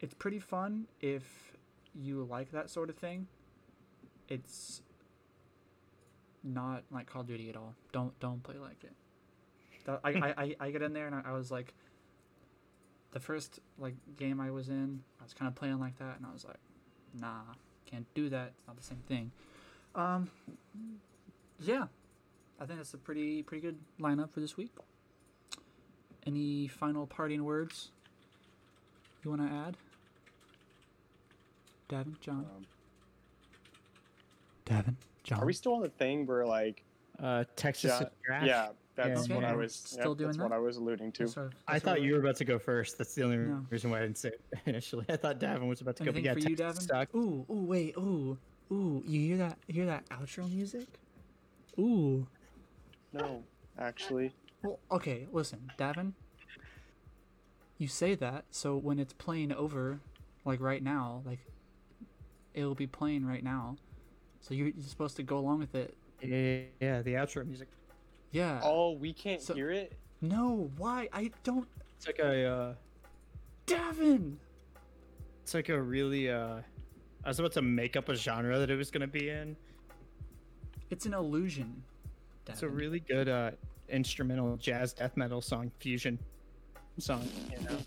Speaker 2: it's pretty fun if you like that sort of thing. It's not like Call of Duty at all. Don't don't play like it. That, I, I, I I get in there and I, I was like, the first like game I was in, I was kind of playing like that, and I was like, nah, can't do that. It's not the same thing. Um, yeah, I think that's a pretty pretty good lineup for this week. Any final parting words you want to add? Davin, John,
Speaker 3: Um,
Speaker 2: Davin, John.
Speaker 3: are we still on the thing where like,
Speaker 1: Uh, Texas
Speaker 3: yeah,
Speaker 1: is
Speaker 3: yeah, that's
Speaker 2: Okay,
Speaker 3: what I was.
Speaker 2: still
Speaker 3: yep,
Speaker 2: doing
Speaker 3: that's what? I was alluding to.
Speaker 2: That's what-
Speaker 1: I
Speaker 2: that's what
Speaker 1: thought you were about to go first. That's the only
Speaker 2: No.
Speaker 1: reason why I didn't say it *laughs* initially. I thought Davin was about to go.
Speaker 2: Anything
Speaker 1: But yeah,
Speaker 2: for you,
Speaker 1: Texas
Speaker 2: Davin?
Speaker 1: sucked.
Speaker 2: Ooh, ooh, wait, ooh, ooh. You hear that? Hear that outro music? Ooh.
Speaker 3: No, actually,
Speaker 2: Well, okay, listen, Davin. You say that, so when it's playing over, like right now, like it'll be playing right now. So you're, you're supposed to go along with it.
Speaker 1: Yeah, yeah, the outro music.
Speaker 2: Yeah.
Speaker 3: oh, we can't
Speaker 2: So-
Speaker 3: hear it.
Speaker 2: No, why? I don't.
Speaker 1: It's like a. Uh,
Speaker 2: Davin.
Speaker 1: it's like a really. Uh, I was about to make up a genre that it was gonna be in.
Speaker 2: It's an illusion. Davin.
Speaker 1: It's a really good uh, instrumental jazz death metal song fusion song. You know,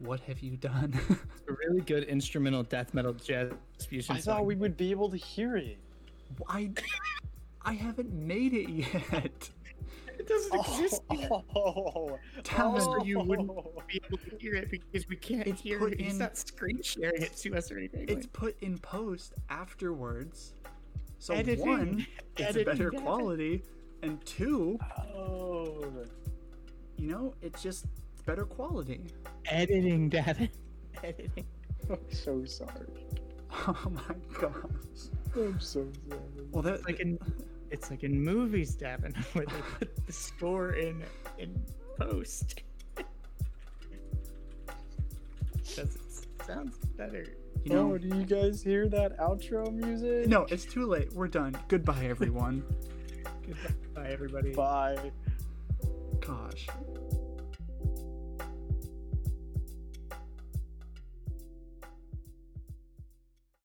Speaker 2: What have you done? *laughs*
Speaker 1: It's a really good instrumental death metal jazz fusion.
Speaker 3: I
Speaker 1: song.
Speaker 3: thought we would be able to hear it.
Speaker 2: I. I haven't made it yet. *laughs*
Speaker 1: It doesn't exist yet.
Speaker 3: Oh,
Speaker 2: Davin.
Speaker 1: So you wouldn't
Speaker 3: oh.
Speaker 1: be able to hear it because we can't
Speaker 2: It's
Speaker 1: hear
Speaker 2: put
Speaker 1: it. He's
Speaker 2: in-
Speaker 1: not screen sharing it to us or anything.
Speaker 2: It's
Speaker 1: like-
Speaker 2: put in post afterwards. So
Speaker 1: Editing.
Speaker 2: one, *laughs* it's
Speaker 1: Editing,
Speaker 2: better
Speaker 1: Davin.
Speaker 2: quality, and two,
Speaker 3: Oh.
Speaker 2: you know, it's just better quality.
Speaker 1: editing, Davin. *laughs* Editing.
Speaker 3: I'm so sorry. *laughs*
Speaker 2: Oh my gosh.
Speaker 3: I'm so sorry.
Speaker 2: Well, that
Speaker 1: like in it's like in movies, Davin, where they put the score in in post. Because it sounds better.
Speaker 2: You oh, know.
Speaker 3: oh, do you guys hear that outro music?
Speaker 2: No, it's too late. We're done. Goodbye, everyone. *laughs*
Speaker 1: Goodbye, everybody.
Speaker 3: Bye.
Speaker 2: Gosh.